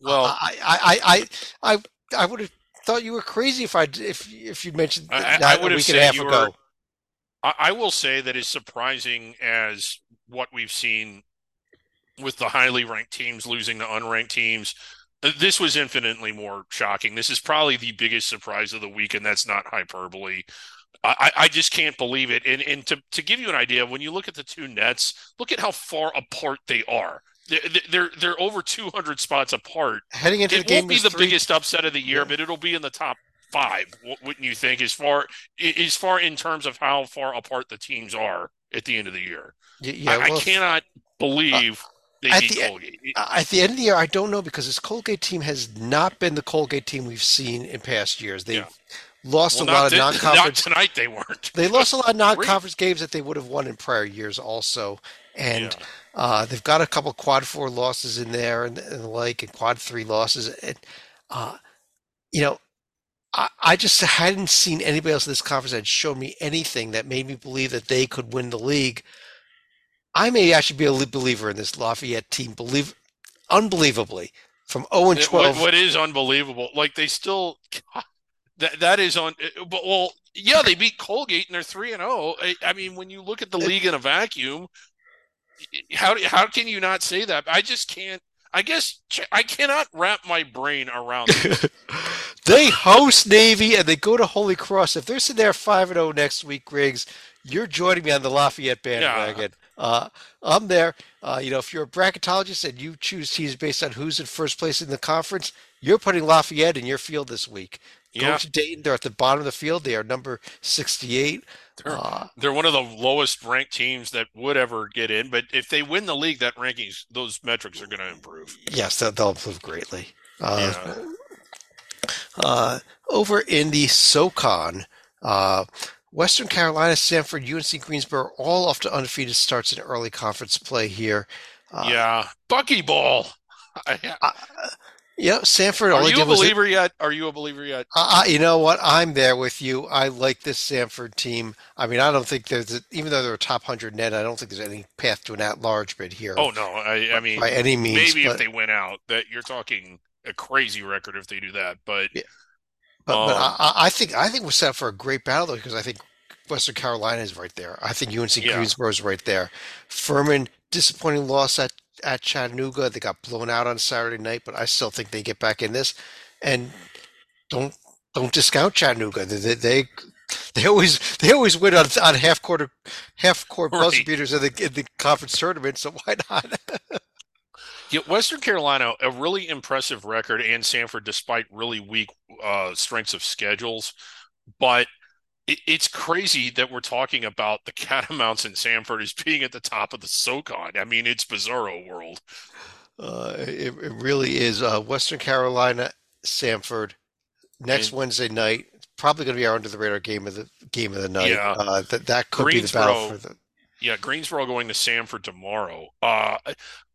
Well, I I I I, I would have thought you were crazy if I if if you'd mentioned that I, I would a week and a half ago. Were, I will say that as surprising as what we've seen with the highly ranked teams losing to unranked teams this was infinitely more shocking. This is probably the biggest surprise of the week, and that's not hyperbole. I, I just can't believe it. And, and to, to give you an idea, when you look at the two nets, look at how far apart they are. They're they're, they're over 200 spots apart. Heading into it the game, won't be the three... biggest upset of the year, yeah. but it'll be in the top five. Wouldn't you think? As far as far in terms of how far apart the teams are at the end of the year, yeah, I, well, I cannot believe. Uh, at beat the, Colgate. At the end of the year, I don't know because this Colgate team has not been the Colgate team we've seen in past years. They've yeah. lost well, a lot of non-conference. Not tonight, they weren't. They lost a lot of non-conference games that they would have won in prior years, also, and yeah. uh, they've got a couple quad four losses in there and, and the like, and quad three losses. And uh, you know, I, I just hadn't seen anybody else in this conference that showed me anything that made me believe that they could win the league I may actually be a believer in this Lafayette team. Believe, unbelievably, from 0 and 12. What, what is unbelievable? Like they still that that is on. Eh, but well, yeah, they beat Colgate and they're three and 0. I, I mean, when you look at the league in a vacuum, how how can you not say that? I just can't. I guess I cannot wrap my brain around. they host Navy and they go to Holy Cross. If they're sitting there five and zero oh next week, Griggs, you're joining me on the Lafayette bandwagon. Yeah. Uh, I'm there. Uh, you know, if you're a bracketologist and you choose teams based on who's in first place in the conference, you're putting Lafayette in your field this week. Yeah. Go to Dayton. They're at the bottom of the field. They are number 68. They're, uh, they're one of the lowest ranked teams that would ever get in. But if they win the league, that rankings, those metrics are going to improve. Yes, they'll, they'll improve greatly. Uh, yeah. Uh, over in the SoCon, uh, Western Carolina, Samford, UNC Greensboro, all off to undefeated starts in early conference play here. Uh, yeah, Bucky Ball. uh, yeah, Samford. Are you a believer it, yet? Are you a believer yet? Uh, you know what? I'm there with you. I like this Samford team. I mean, I don't think there's, a, even though they're a top hundred net, I don't think there's any path to an at-large bid here. Oh no, I, I mean, by any means. Maybe but, if they went out, that you're talking a crazy record if they do that. But yeah. But, um, but I, I, think I think we're set up for a great battle though because I think Western Carolina is right there. I think UNC yeah. Greensboro is right there. Furman disappointing loss at at Chattanooga. They got blown out on Saturday night, but I still think they get back in this. And don't don't discount Chattanooga. They they, they, always they always win on, on half quarter half court right. buzzer beaters in the in the conference tournament. So why not? Yeah, Western Carolina, a really impressive record, and Samford, despite really weak uh, strengths of schedules. But it, it's crazy that we're talking about the Catamounts and Samford as being at the top of the SoCon. I mean, it's bizarro world. Uh, it, it really is. Uh, Western Carolina, Samford, next And Wednesday night. Probably going to be our under the radar game of the game of the night. yeah, Uh, that that could be the battle for the. Yeah, Greensboro going to Samford tomorrow. Uh,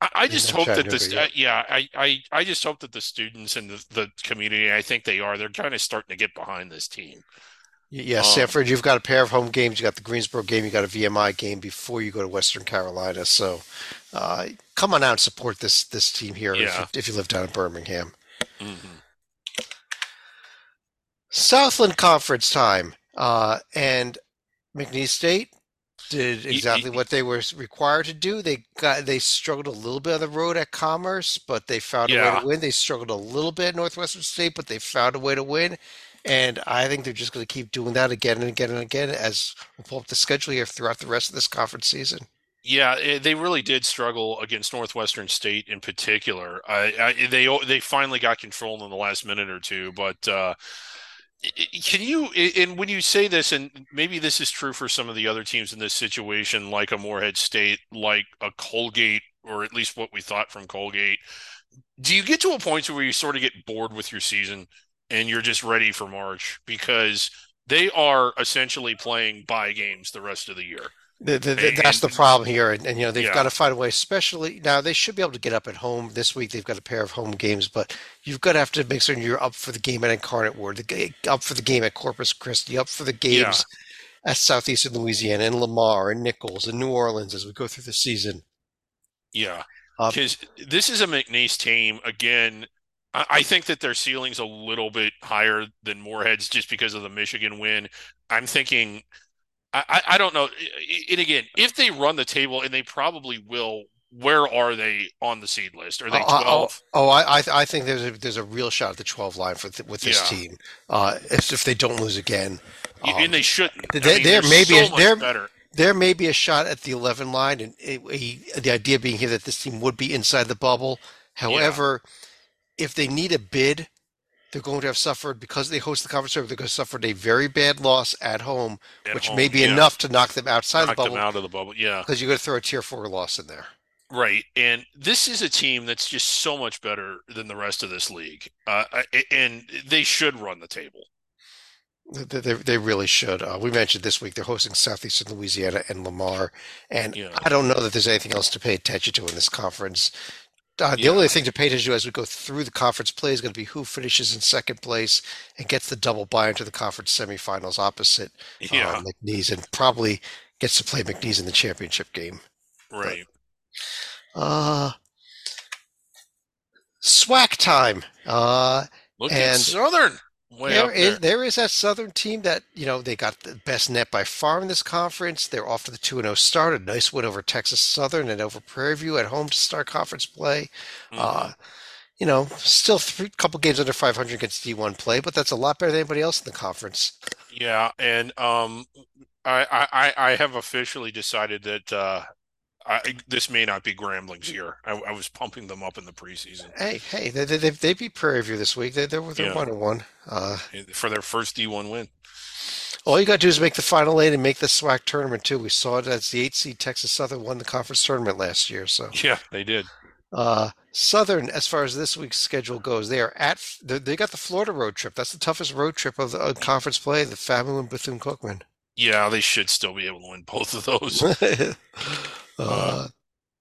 I, I just hope that this, yeah. uh, yeah, I, I, I just hope that the students and the, the community, I think they are, they're kind of starting to get behind this team. Yeah, Um, Samford, you've got a pair of home games. You got the Greensboro game, you got a VMI game before you go to Western Carolina. So, uh, come on out and support this this team here if you, yeah. if you live down in Birmingham. hmm Southland Conference time, uh, and McNeese State did exactly what they were required to do. They got they struggled a little bit on the road at Commerce, but they found a way to win. They struggled a little bit at Northwestern State, but they found a way to win. And I think they're just going to keep doing that again and again and again as we pull up the schedule here throughout the rest of this conference season. Yeah, eh, they really did struggle against Northwestern State in particular. I, I they they finally got control in the last minute or two, but uh, can you? And when you say this, and maybe this is true for some of the other teams in this situation, like a Morehead State, like a Colgate, or at least what we thought from Colgate. Do you get to a point where you sort of get bored with your season and you're just ready for March because they are essentially playing bye games the rest of the year? The, the, the- that's the problem here, and, and you know they've got to find a way. Especially now, they should be able to get up at home this week. They've got a pair of home games, but you've got to have to make certain you're up for the game at Incarnate Word, the, up for the game at Corpus Christi, up for the yeah. games at Southeastern Louisiana, and Lamar, and Nicholls, and New Orleans as we go through the season. Yeah, Uh, because this is a McNeese team. Again, I, I think that their ceiling's a little bit higher than Morehead's just because of the Michigan win. I'm thinking, I, I, I don't know. And again, if they run the table, and they probably will, where are they on the seed list? Are oh, they oh, 12? oh, I, I I think there's a there's a real shot at the 12 line for th with this Yeah, team. Uh, if if they don't lose again, Y- and um, they shouldn't. I there mean, there they're may be so there better. there may be a shot at the 11 line, and it, he, the idea being here that this team would be inside the bubble. Yeah, However, if they need a bid, they're going to have suffered because they host the conference tournament. They're going to suffer a very bad loss at home, at which may be Yeah, enough to knock them outside the knock them out of the bubble. Yeah. because you're going to throw a tier four loss in there. Right. And this is a team that's just so much better than the rest of this league. Uh, and they should run the table. They, they, they really should. Uh, we mentioned this week they're hosting Southeastern Louisiana and Lamar, and Yeah. I don't know that there's anything else to pay attention to in this conference. Uh, the Yeah. only thing to pay attention to as we go through the conference play is going to be who finishes in second place and gets the double bye into the conference semifinals opposite uh, McNeese, and probably gets to play McNeese in the championship game. But Right. uh, SWAC time. Uh, Look at and Southern way There is there. there is that Southern team that you know they got the best net by far in this conference. They're off to the two and zero start. A nice win over Texas Southern and over Prairie View at home to start conference play. hmm Uh, you know, still a couple games under 500 against D1 play, but that's a lot better than anybody else in the conference. Yeah. And um, I, I, I I have officially decided that uh, I, this may not be Grambling's year. I, I was pumping them up in the preseason Hey, hey, they they they, they beat Prairie View this week. They they're they're Yeah. one and one. Uh, for their first D1 win. all you got to do is make the final eight and make the SWAC tournament too. We saw it as the eight seed Texas Southern won the conference tournament last year. So. Yeah, they did. Uh, Southern, as far as this week's schedule goes, they are at they they got the Florida road trip. That's the toughest road trip of the of conference play. The FAMU and Bethune Cookman. Yeah, they should still be able to win both of those. Uh, uh,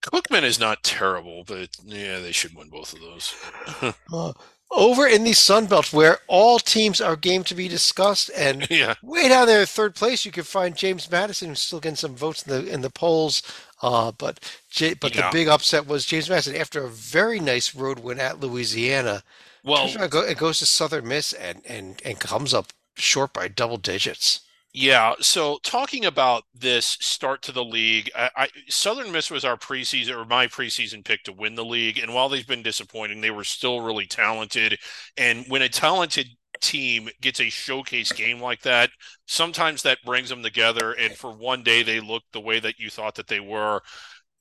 Cookman is not terrible, but yeah, they should win both of those. uh, over in the Sun Belt, where all teams are game to be discussed, and Yeah, way down there, in third place, you can find James Madison, who's still getting some votes in the in the polls. Uh, but J, but the big upset was James Madison after a very nice road win at Louisiana. Well, Turns around, go- it goes to Southern Miss and and and comes up short by double digits. Yeah. So talking about this start to the league, I, I Southern Miss was our preseason or my preseason pick to win the league, and while they've been disappointing, they were still really talented. And when a talented team gets a showcase game like that, sometimes that brings them together. And for one day, they look the way that you thought that they were.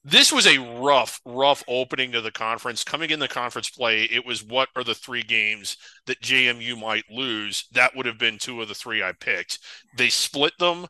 This was a rough, rough opening to the conference. Coming in the conference play, it was what are the three games that JMU might lose? That would have been two of the three I picked. They split them.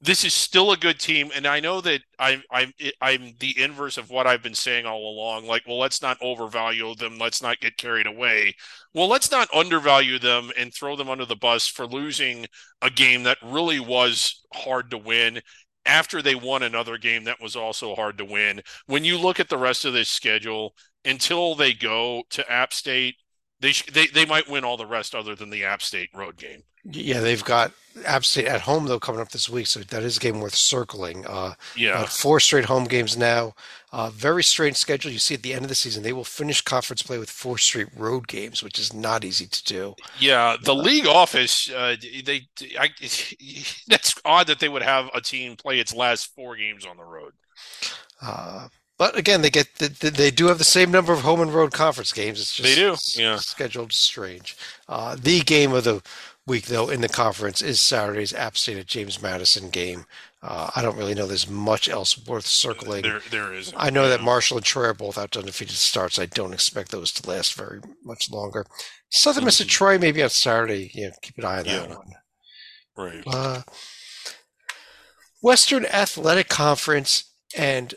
This is still a good team, and I know that I'm I'm I'm the inverse of what I've been saying all along. Like, well, let's not overvalue them. Let's not get carried away. Well, let's not undervalue them and throw them under the bus for losing a game that really was hard to win after they won another game that was also hard to win. When you look at the rest of this schedule, until they go to App State, they sh- they they might win all the rest other than the App State road game. Yeah, they've got App State at home though coming up this week, so that is a game worth circling. Uh, yeah, four straight home games now. Uh, very strange schedule. You see at the end of the season, they will finish conference play with four straight road games, which is not easy to do. Yeah, the uh, league office, uh, they, I, that's odd that they would have a team play its last four games on the road. But again, they get they do have the same number of home and road conference games. It's just they do, yeah, scheduled strange. Uh, the game of the week, though, in the conference is Saturday's App State at James Madison game. Uh, I don't really know there's much else worth circling. There, there is. I know yeah. that Marshall and Troy are both out to undefeated starts. I don't expect those to last very much longer. Southern mm-hmm. Miss Troy maybe on Saturday. Yeah, keep an eye on yeah. that one. Right. Uh, Western Athletic Conference, and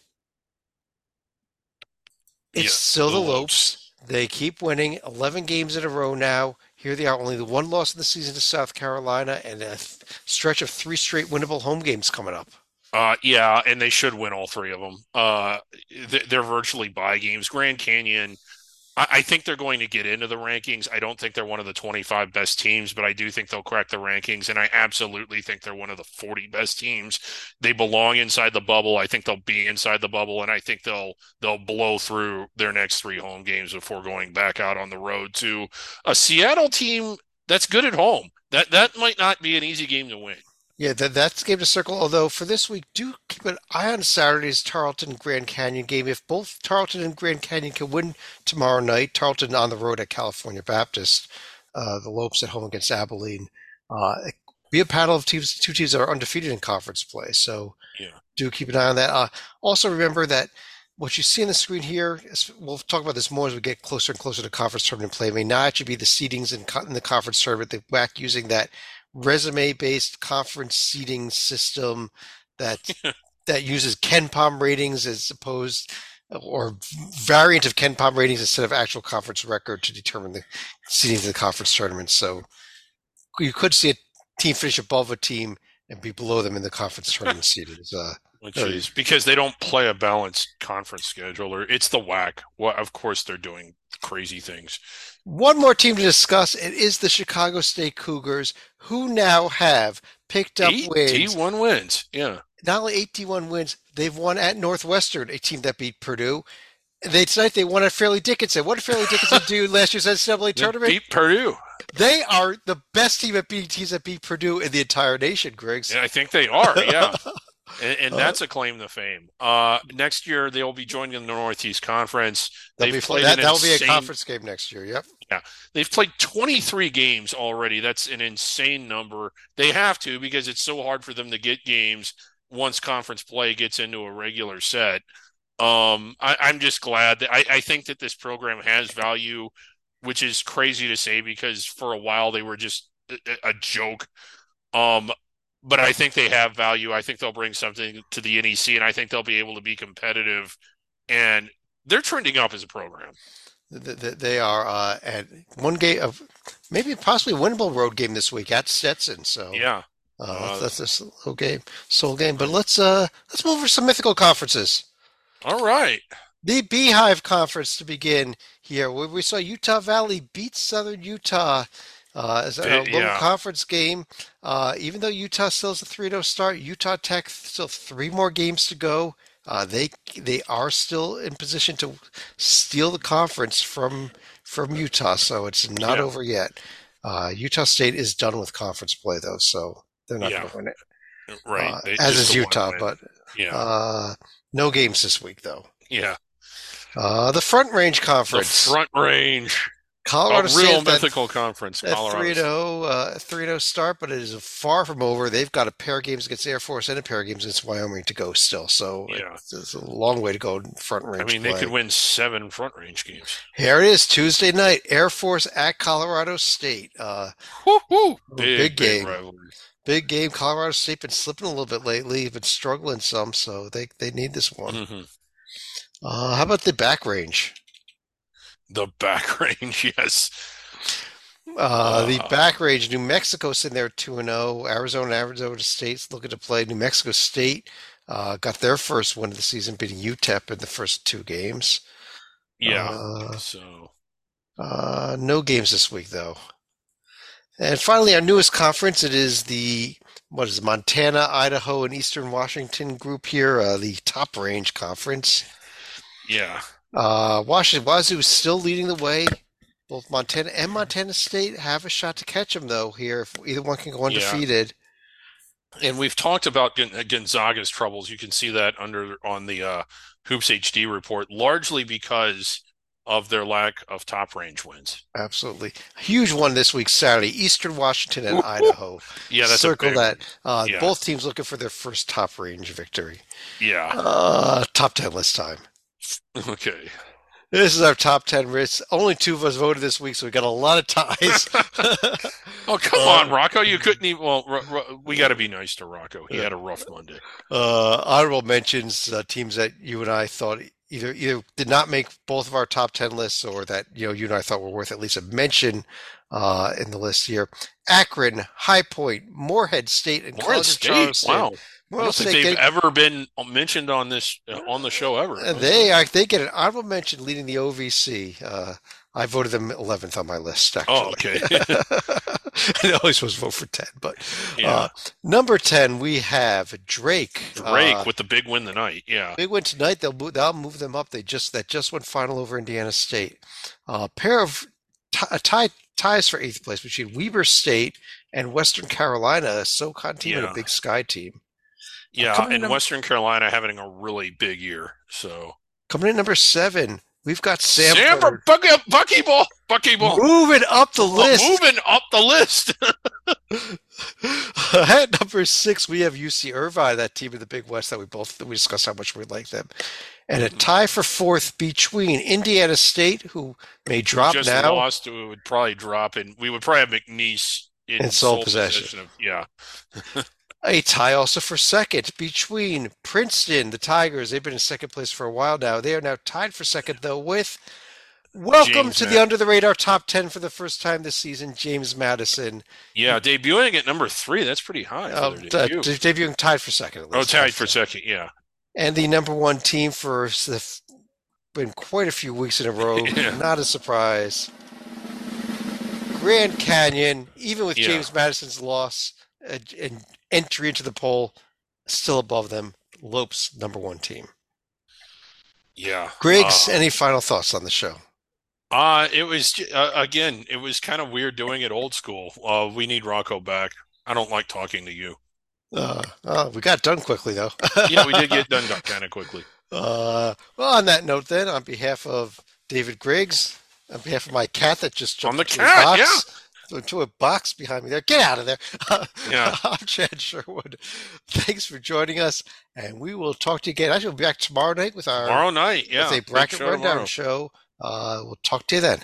it's yeah, still the, the Lopes. Lopes. They keep winning 11 games in a row now. Here they are, only the one loss of the season to South Carolina, and a th- stretch of three straight winnable home games coming up. Uh, yeah, and they should win all three of them. Uh, they're virtually bye games. Grand Canyon I, think they're going to get into the rankings. I don't think they're one of the 25 best teams, but I do think they'll crack the rankings. And I absolutely think they're one of the 40 best teams. They belong inside the bubble. I think they'll be inside the bubble, and I think they'll they'll blow through their next three home games before going back out on the road to a Seattle team that's good at home. That that might not be an easy game to win. Yeah, that, that's game to circle. Although for this week, do keep an eye on Saturday's Tarleton Grand Canyon game. If both Tarleton and Grand Canyon can win tomorrow night, Tarleton on the road at California Baptist, uh, the Lopes at home against Abilene, uh, be a paddle of teams, two teams that are undefeated in conference play. So yeah. do keep an eye on that. Uh, also remember that what you see on the screen here, is, we'll talk about this more as we get closer and closer to conference tournament play, may not actually be the seedings in, in the conference tournament. The WAC using that resume based conference seating system that that uses KenPom ratings as opposed or variant of KenPom ratings instead of actual conference record to determine the seeding of the conference tournament. So you could see a team finish above a team and be below them in the conference tournament seeding. Uh, Which is because they don't play a balanced conference schedule, or it's the WAC. Well, of course, they're doing crazy things. One more team to discuss. It is the Chicago State Cougars, who now have picked up eight wins. D1 wins. Yeah. Not only eight D1 wins, they've won at Northwestern, a team that beat Purdue. They tonight they won at Fairleigh Dickinson. What did Fairleigh Dickinson do last year's NCAA tournament? Beat Purdue. They are the best team at beating teams that beat Purdue in the entire nation, Griggs. Yeah, I think they are. Yeah. and, and, that's a claim to fame. Uh, next year they'll be joining the Northeast Conference. They've be, played that, will insane... be a conference game next year. Yep. Yeah, they've played 23 games already. That's an insane number. They have to because it's so hard for them to get games once conference play gets into a regular set. Um, I, am just glad that I, I think that this program has value, which is crazy to say because for a while they were just a, a joke. Um, but I think they have value. I think they'll bring something to the NEC, and I think they'll be able to be competitive. And they're trending up as a program. They are uh, at one game of maybe possibly winnable road game this week at Stetson. So yeah, uh, uh, that's a slow game, soul game. But let's uh, let's move over some mythical conferences. All right. The Beehive Conference to begin here, where we saw Utah Valley beat Southern Utah uh, as a little yeah. conference game. Uh, even though Utah still has a 3 0 start, Utah Tech still three more games to go. Uh, they they are still in position to steal the conference from from Utah, so it's not yeah. over yet. Uh, Utah State is done with conference play though, so they're not yeah. going to win it. Right, uh, as is Utah, but yeah, uh, no games this week though. Yeah. Uh, the Front Range Conference. The Front Range. Colorado a State real that- mythical conference. That Colorado. 3 0 uh, 3 start, but it is far from over. They've got a pair of games against Air Force and a pair of games against Wyoming to go still. So Yeah. it's, it's a long way to go in front range. I mean, they could win seven front range games. Here it is, Tuesday night, Air Force at Colorado State. Uh, Woo woo! big game. rivalry. big game. Colorado State been slipping a little bit lately, been struggling some, so they, they need this one. Mhm. Uh, how about the back range? The back range, yes. Uh, the Uh. back range, New Mexico sitting there 2 and 0. Arizona, Arizona State's looking to play. New Mexico State uh, got their first win of the season, beating UTEP in the first two games. Yeah. Uh, so uh, no games this week, though. And finally, our newest conference, it is the, what is it, Montana, Idaho, and Eastern Washington group here, uh, the top range conference. yeah. Uh, Washington, Wazoo is still leading the way. Both Montana and Montana State have a shot to catch them, though, here. If either one can go Yeah. undefeated. And we've talked about Gonzaga's troubles. You can see that under on the uh, Hoops HD report, largely because of their lack of top range wins. Absolutely. Huge one this week, Saturday. Eastern Washington and Woo-hoo. Idaho. Yeah, that's Circle a big, that. Uh, Yeah. Both teams looking for their first top range victory. Yeah. Uh, top 10 list time. Okay. This is our top 10 risks. Only two of us voted this week, so we got a lot of ties. Oh come Uh, on, Rocco! You couldn't even. Well, Ro- Ro- we got to be nice to Rocco. He had a rough Monday. uh, honorable mentions, uh, teams that you and I thought either either did not make both of our top 10 lists or that you know you and I thought were worth at least a mention uh, in the list here. Akron, High Point, Morehead State, and Morehead College of State. Charleston. Wow. I don't think they've ever been mentioned on this uh, on the show ever. They are, they get an honorable mention leading the OVC. Uh, I voted them 11th on my list, actually. Oh, okay. I always supposed to vote for 10, but yeah. uh, number 10, we have Drake. Drake Uh, with the big win tonight. Yeah. big win tonight. They'll move, they'll move them up. They just that just went final over Indiana State. A uh, pair of t- tie, ties for eighth place between Weber State and Western Carolina, a SoCon team and a Big Sky team. Yeah. And number- Western Carolina having a really big year. So Coming in number seven, we've got Samford. Samford, Bucky, Buckyball, Buckyball. Moving up the list. Moving up the list. At number six, we have UC Irvine, that team in the Big West that we both we discussed how much we like them, and a Mm-hmm. tie for fourth between Indiana State, who may drop Just now, lost. It would probably drop, and we would probably have McNeese in, In sole possession. of, yeah. a tie also for second between Princeton, the Tigers. They've been in second place for a while now. They are now tied for second though with. Welcome James to the under the radar top ten for the first time this season, James Madison, Yeah, debuting at number three. That's pretty high. uh, their uh, debuting tied for second. At oh, tied for second. Yeah. and the number one team for the been quite a few weeks in a row. Yeah. Not a surprise. Grand Canyon, even with Yeah. James Madison's loss uh, and entry into the poll, still above them. Lopes number one team. Yeah. Griggs, Uh, any final thoughts on the show? Uh, it was uh, again, it was kind of weird doing it old school. Uh, we need Rocco back. I don't like talking to you. Uh, uh, we got done quickly though. Yeah, we did get done kind of quickly. Uh, well, on that note, then, on behalf of David Griggs, on behalf of my cat that just On jumped the into a cat, box, into a box behind me there. Get out of there. Yeah. I'm Chad Sherwood. Thanks for joining us, and we will talk to you again. Actually, we'll be back tomorrow night with our Tomorrow night, yeah. with a bracket show rundown tomorrow. show. Uh, we'll talk to you then.